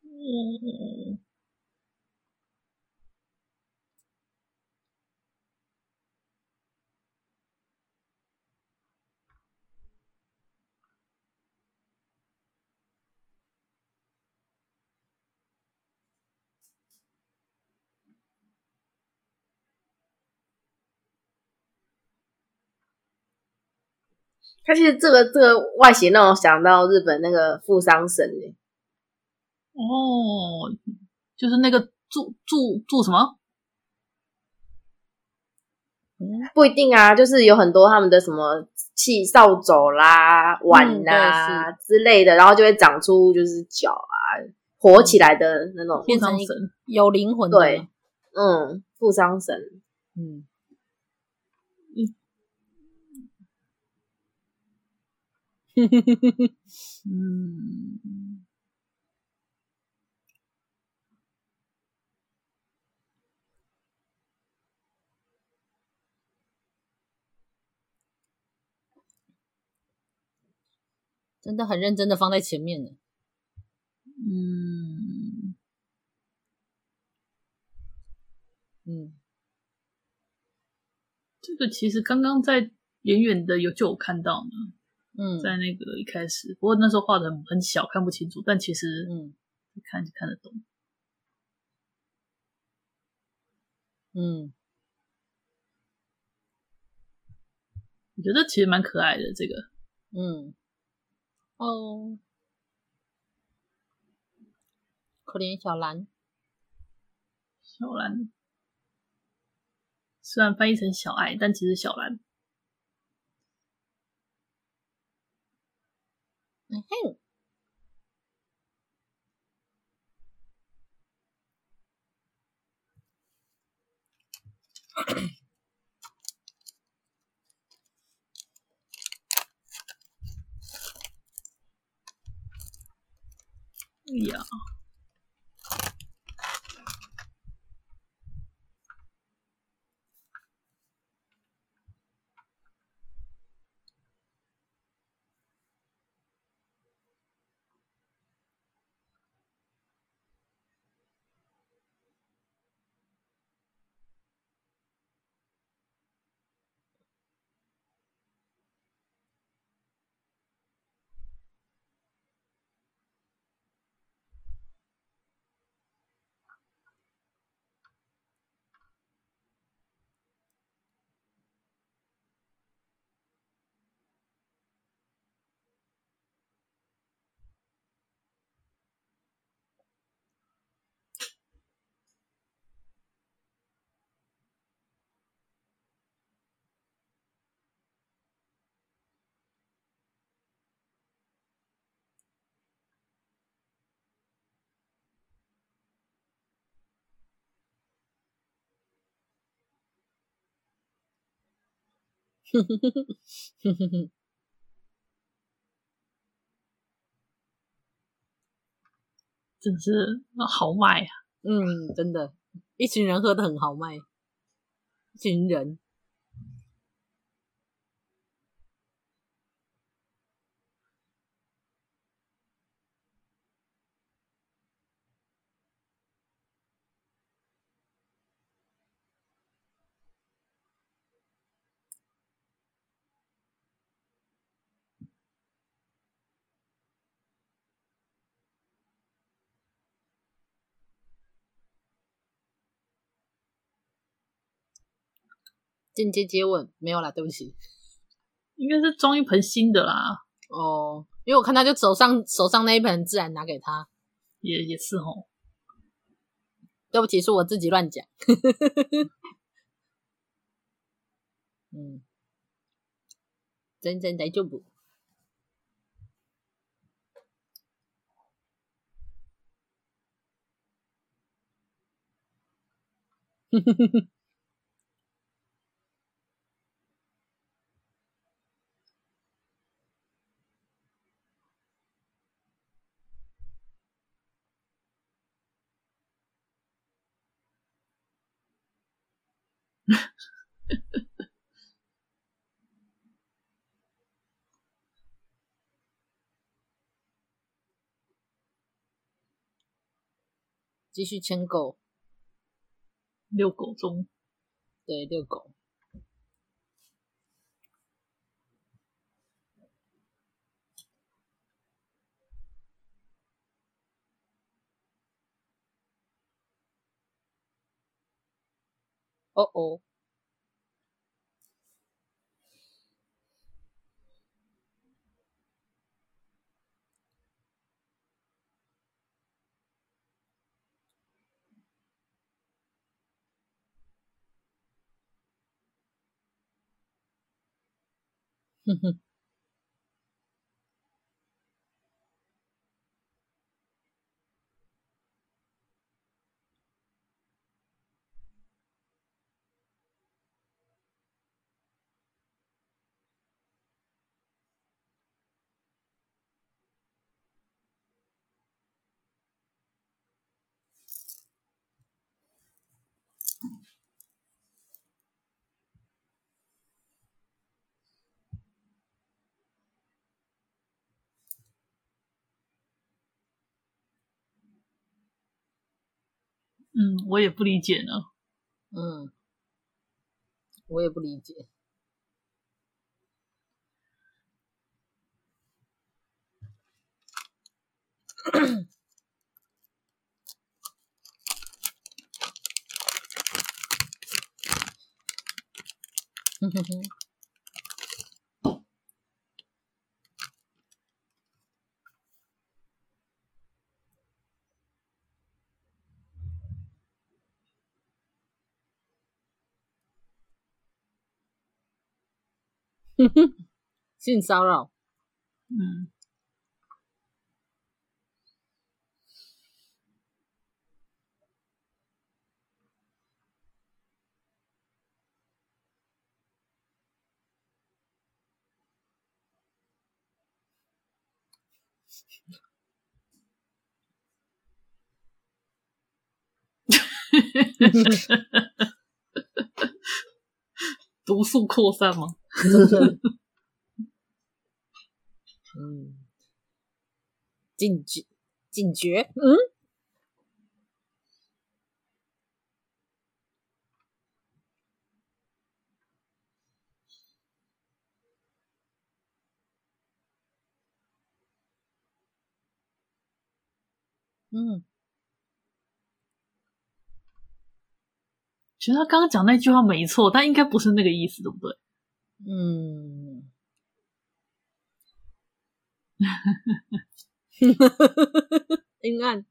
(laughs) 他其实这个这个外形让我想到日本那个富商神耶。哦，就是那个住住住什么？不一定啊，就是有很多他们的什么气扫帚啦、碗啊、嗯、之类的，然后就会长出就是脚啊，活起来的那种，变成神有灵魂的。对，嗯，富商神，嗯。嗯，真的很认真的放在前面呢。嗯，嗯，这个其实刚刚在远远的有就有看到呢。嗯，在那个一开始，不过那时候画的很很小，看不清楚。但其实，嗯，看就看得懂。嗯，我觉得其实蛮可爱的这个。嗯，哦，可怜小兰，小兰，虽然翻译成小爱，但其实小兰。嗯哼，哼哼哼哼哼哼哼真是豪迈啊！嗯，真的，一群人喝的很豪迈，一群人。间接接吻没有啦，对不起，应该是装一盆新的啦。哦，因为我看他就手上手上那一盆自然拿给他，也也是哦。对不起，是我自己乱讲。(laughs) 嗯，真真大丈夫。(laughs) (laughs) 继续牵狗，遛狗中，对，遛狗。哦哦。哼哼，嗯，我也不理解呢。嗯，我也不理解。(clears throat) 哼哼哼。(laughs) 性骚扰，嗯，(laughs) 毒素扩散吗？(laughs) 嗯，警觉，警觉，嗯，嗯，其实他刚刚讲那句话没错，但应该不是那个意思，对不对？嗯，(laughs) 阴暗，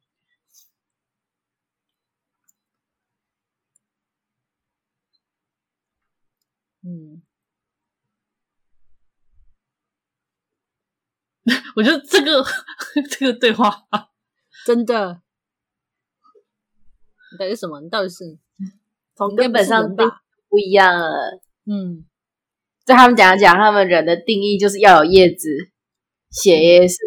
嗯，(laughs) 我觉得这个 (laughs) 这个对话。真的，你到底是什么？你到底是从根本上不一样了，嗯。在他们讲讲，他们人的定义就是要有叶子，血液是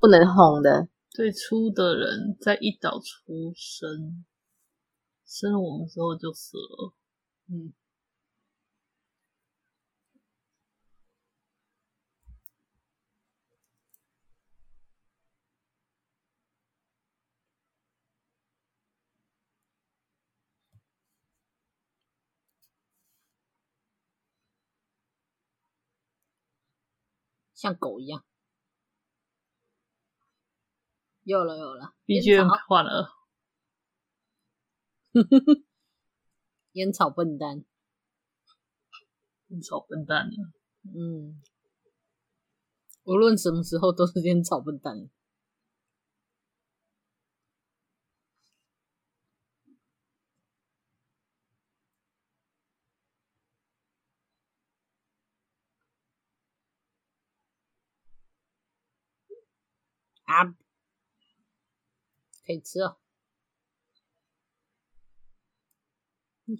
不能红的。最初的人在一岛出生，生了我们之后就死了。嗯。像狗一样，有了有了，BGM 换了，(laughs) 烟草笨蛋，烟草笨蛋，嗯，无论什么时候都是烟草笨蛋。啊，可以吃哦，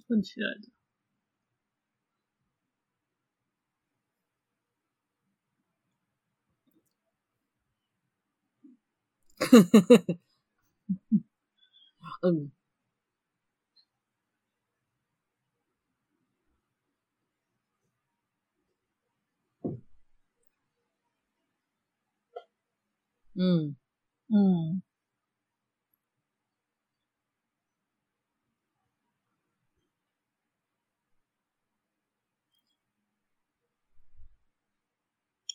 混起来的。(laughs) 嗯，嗯嗯，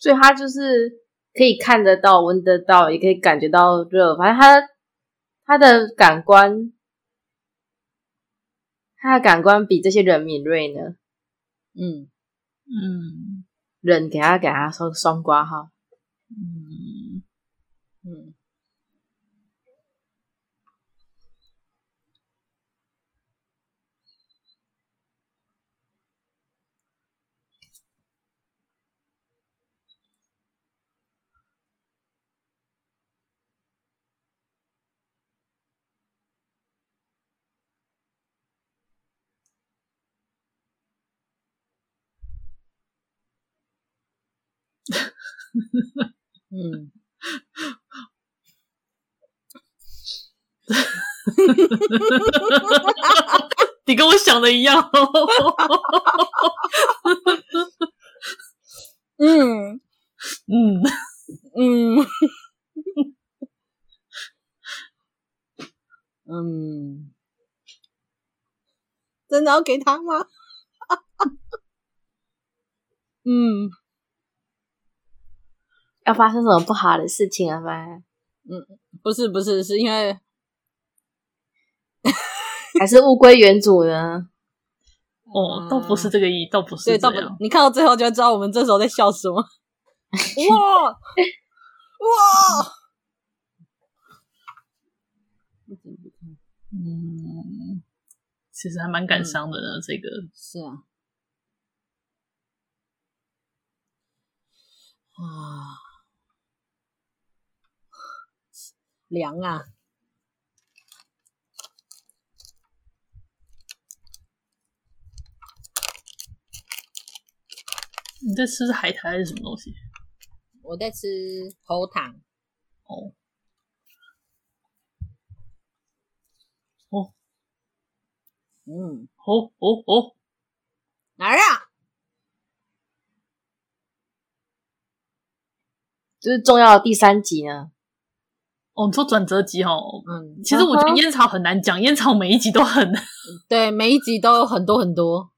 所以他就是可以看得到、闻得到，也可以感觉到热。反正他他的感官，他的感官比这些人敏锐呢。嗯嗯，人给他给他双双括号。嗯嗯，嗯。(laughs) 你跟我想的一样。嗯嗯嗯嗯，真的要给他吗？(laughs) 嗯，要发生什么不好的事情了？吗？嗯，不是不是，是因为。(laughs) 还是物归原主呢？哦，倒不是这个意，倒不是对，倒不，你看到最后就知道我们这时候在笑什么。(laughs) 哇哇！嗯，其实还蛮感伤的呢。嗯、这个是啊，啊，凉啊！你在吃海苔还是什么东西？我在吃喉糖。哦哦，嗯，哦哦哦，哪儿啊？这是重要的第三集呢。哦，你说转折集哦。嗯，其实我觉得烟草很难讲，烟草每一集都很对，每一集都有很多很多。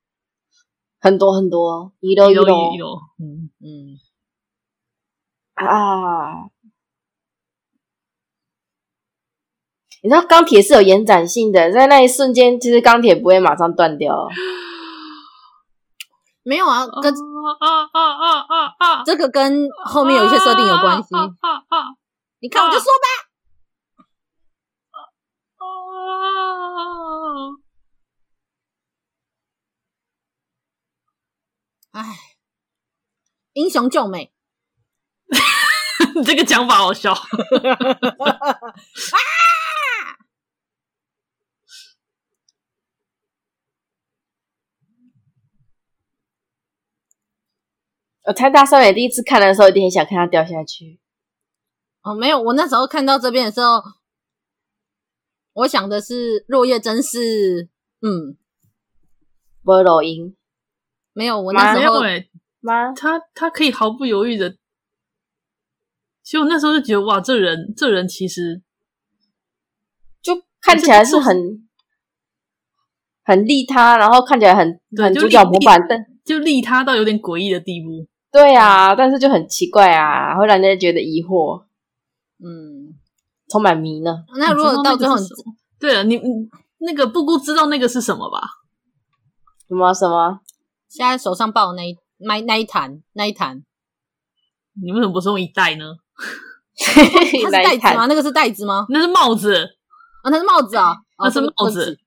很多很多，一楼一楼，嗯嗯啊！你知道钢铁是有延展性的，在那一瞬间，其实钢铁不会马上断掉。没有啊，跟啊啊啊啊啊！这个跟后面有一些设定有关系。啊啊啊！你看，我就说吧。啊！哎，英雄救美，(laughs) 你这个讲法好笑。(laughs) 啊！我猜大少爷第一次看的时候，一定很想看他掉下去。哦，没有，我那时候看到这边的时候，我想的是落叶真是，嗯，波罗音没有，我那时候妈，他他可以毫不犹豫的，其实我那时候就觉得哇，这人这人其实就看起来是很很利他，然后看起来很很主角模板，但就利他到有点诡异的地步。对啊，但是就很奇怪啊，会让人家觉得疑惑，嗯，充满迷呢。那如果到最后，对了，你那个布姑知道那个是什么吧？什么什么？现在手上抱的那一那那一坛那一坛，你为什么不是用一袋呢？(laughs) 它是袋子吗？(laughs) 那个是袋子吗？那是帽子啊，那是帽子啊，那是帽子。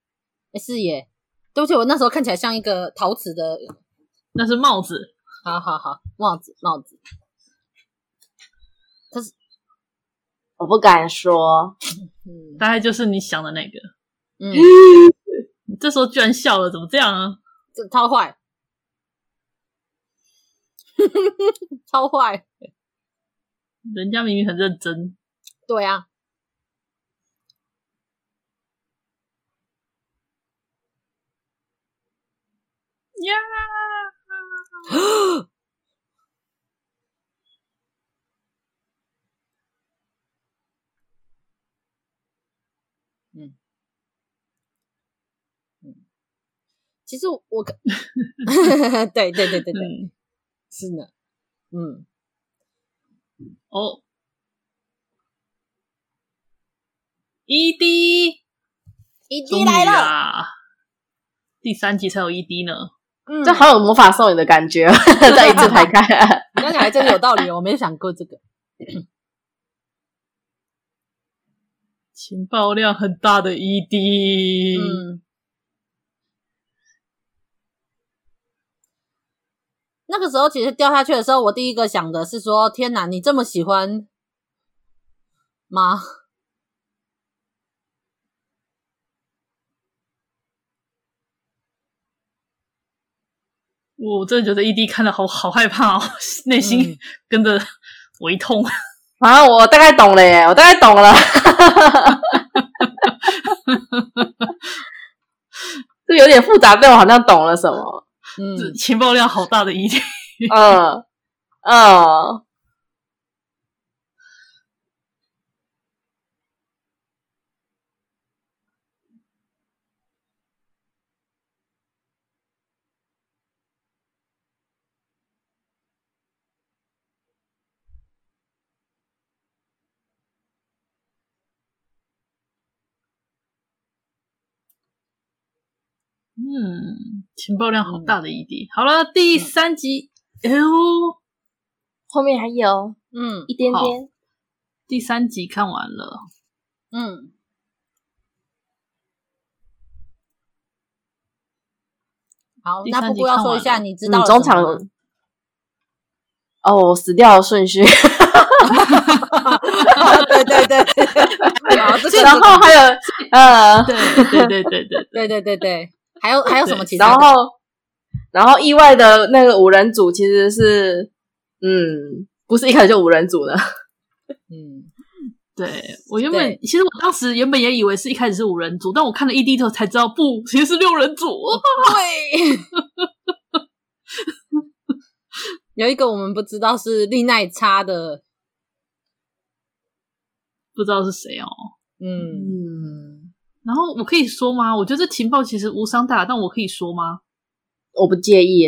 哎，是耶，对不起，我那时候看起来像一个陶瓷的，那是帽子。好好好，帽子帽子，它是我不敢说，嗯，大概就是你想的那个，嗯，你这时候居然笑了，怎么这样啊？这超坏，(laughs) 超坏，人家明明很认真，对啊，呀。(gasps) 其实我，(laughs) 我对对对对对，嗯、是呢，嗯，哦，ED，ED 来了，第三集才有 ED 呢。嗯，这好有魔法少女的感觉，(laughs) 再一次排开。(laughs) 你刚才还真的有道理，我没想过这个。情报量很大的 ED。嗯。那个时候其实掉下去的时候，我第一个想的是说：天哪，你这么喜欢吗？(laughs) 我真的觉得 ED 看的好好害怕哦，内心 (laughs) 跟着微痛、嗯、(laughs) 啊！我大概懂了耶，我大概懂了，这有点复杂，但我好像懂了什么。嗯，情报量好大的 ED。嗯嗯。嗯，情报量好大的 ED。好了，第三集，哎呦，后面还有，嗯，一点点。第三集看完了，嗯，好，那不过要说一下，你知道中场哦，死掉的顺序，对 (laughs) 对对，(laughs) 然后还有，呃，对对对对对。对对对对。还有还有什么 (laughs) 其他？然后，然后意外的那个五人组其实是，嗯，不是一开始就五人组的。(laughs) 嗯，对，我原本其实我当时原本也以为是一开始是五人组，但我看了 ED 之后才知道，不，其实是六人组。(laughs) 对，有一个我们不知道是利奈差的，不知道是谁哦。嗯。嗯然后我可以说吗？我觉得这情报其实无伤大雅，但我可以说吗？我不介意，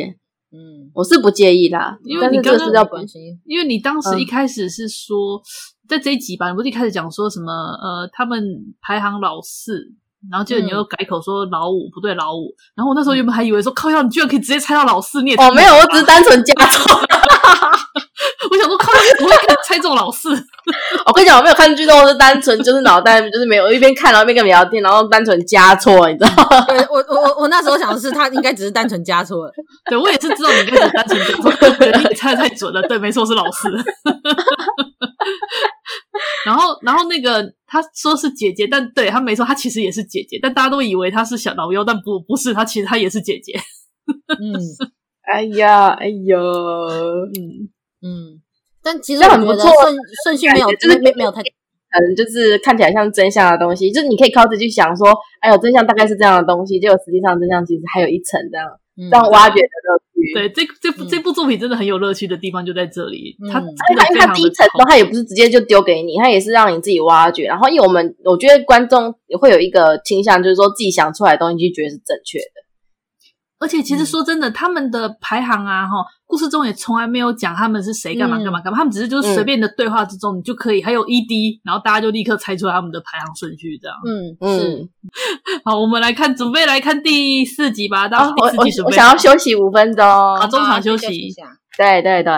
嗯，我是不介意啦，因为你刚刚要关心，因为你当时一开始是说，嗯、在这一集吧，你不是一开始讲说什么呃，他们排行老四，然后接着你又改口说老五、嗯、不对老五，然后我那时候原本还以为说靠呀，你居然可以直接猜到老四，你也哦没有，我只是单纯加错。(laughs) 我想说，靠！我会猜中老四。(laughs) 我跟你讲，我没有看剧，都是单纯就是脑袋就是没有，一边看然后一边跟你聊天，然后单纯加错，你知道吗？对，我我我那时候想的是，他应该只是单纯加错了。对，我也是知道你应该是单纯加错，你猜的太准了。对，没错，是老师。(laughs) 然后，然后那个他说是姐姐，但对他没错，他其实也是姐姐，但大家都以为他是小老幺，但不不是，他其实他也是姐姐。嗯。(laughs) 哎呀，哎呦，嗯嗯，但其实很不错，顺顺序没有，就是没没有太，可能就是看起来像真相的东西，就是你可以靠自己去想说，哎呦，真相大概是这样的东西，结果实际上真相其实还有一层这样，这样挖掘的乐趣。对，这这部这部作品真的很有乐趣的地方就在这里，它因为它第一层的话也不是直接就丢给你，它也是让你自己挖掘。然后因为我们我觉得观众也会有一个倾向，就是说自己想出来的东西就觉得是正确的。而且其实说真的，他们的排行啊，哈，故事中也从来没有讲他们是谁干嘛干嘛干嘛，他们只是就是随便的对话之中，你就可以还有 ED，然后大家就立刻猜出来他们的排行顺序，这样。嗯嗯，是。(laughs) 好，我们来看，准备来看第四集吧。到第四集准备。我想要休息五分钟，好，中场休息一下。对对对。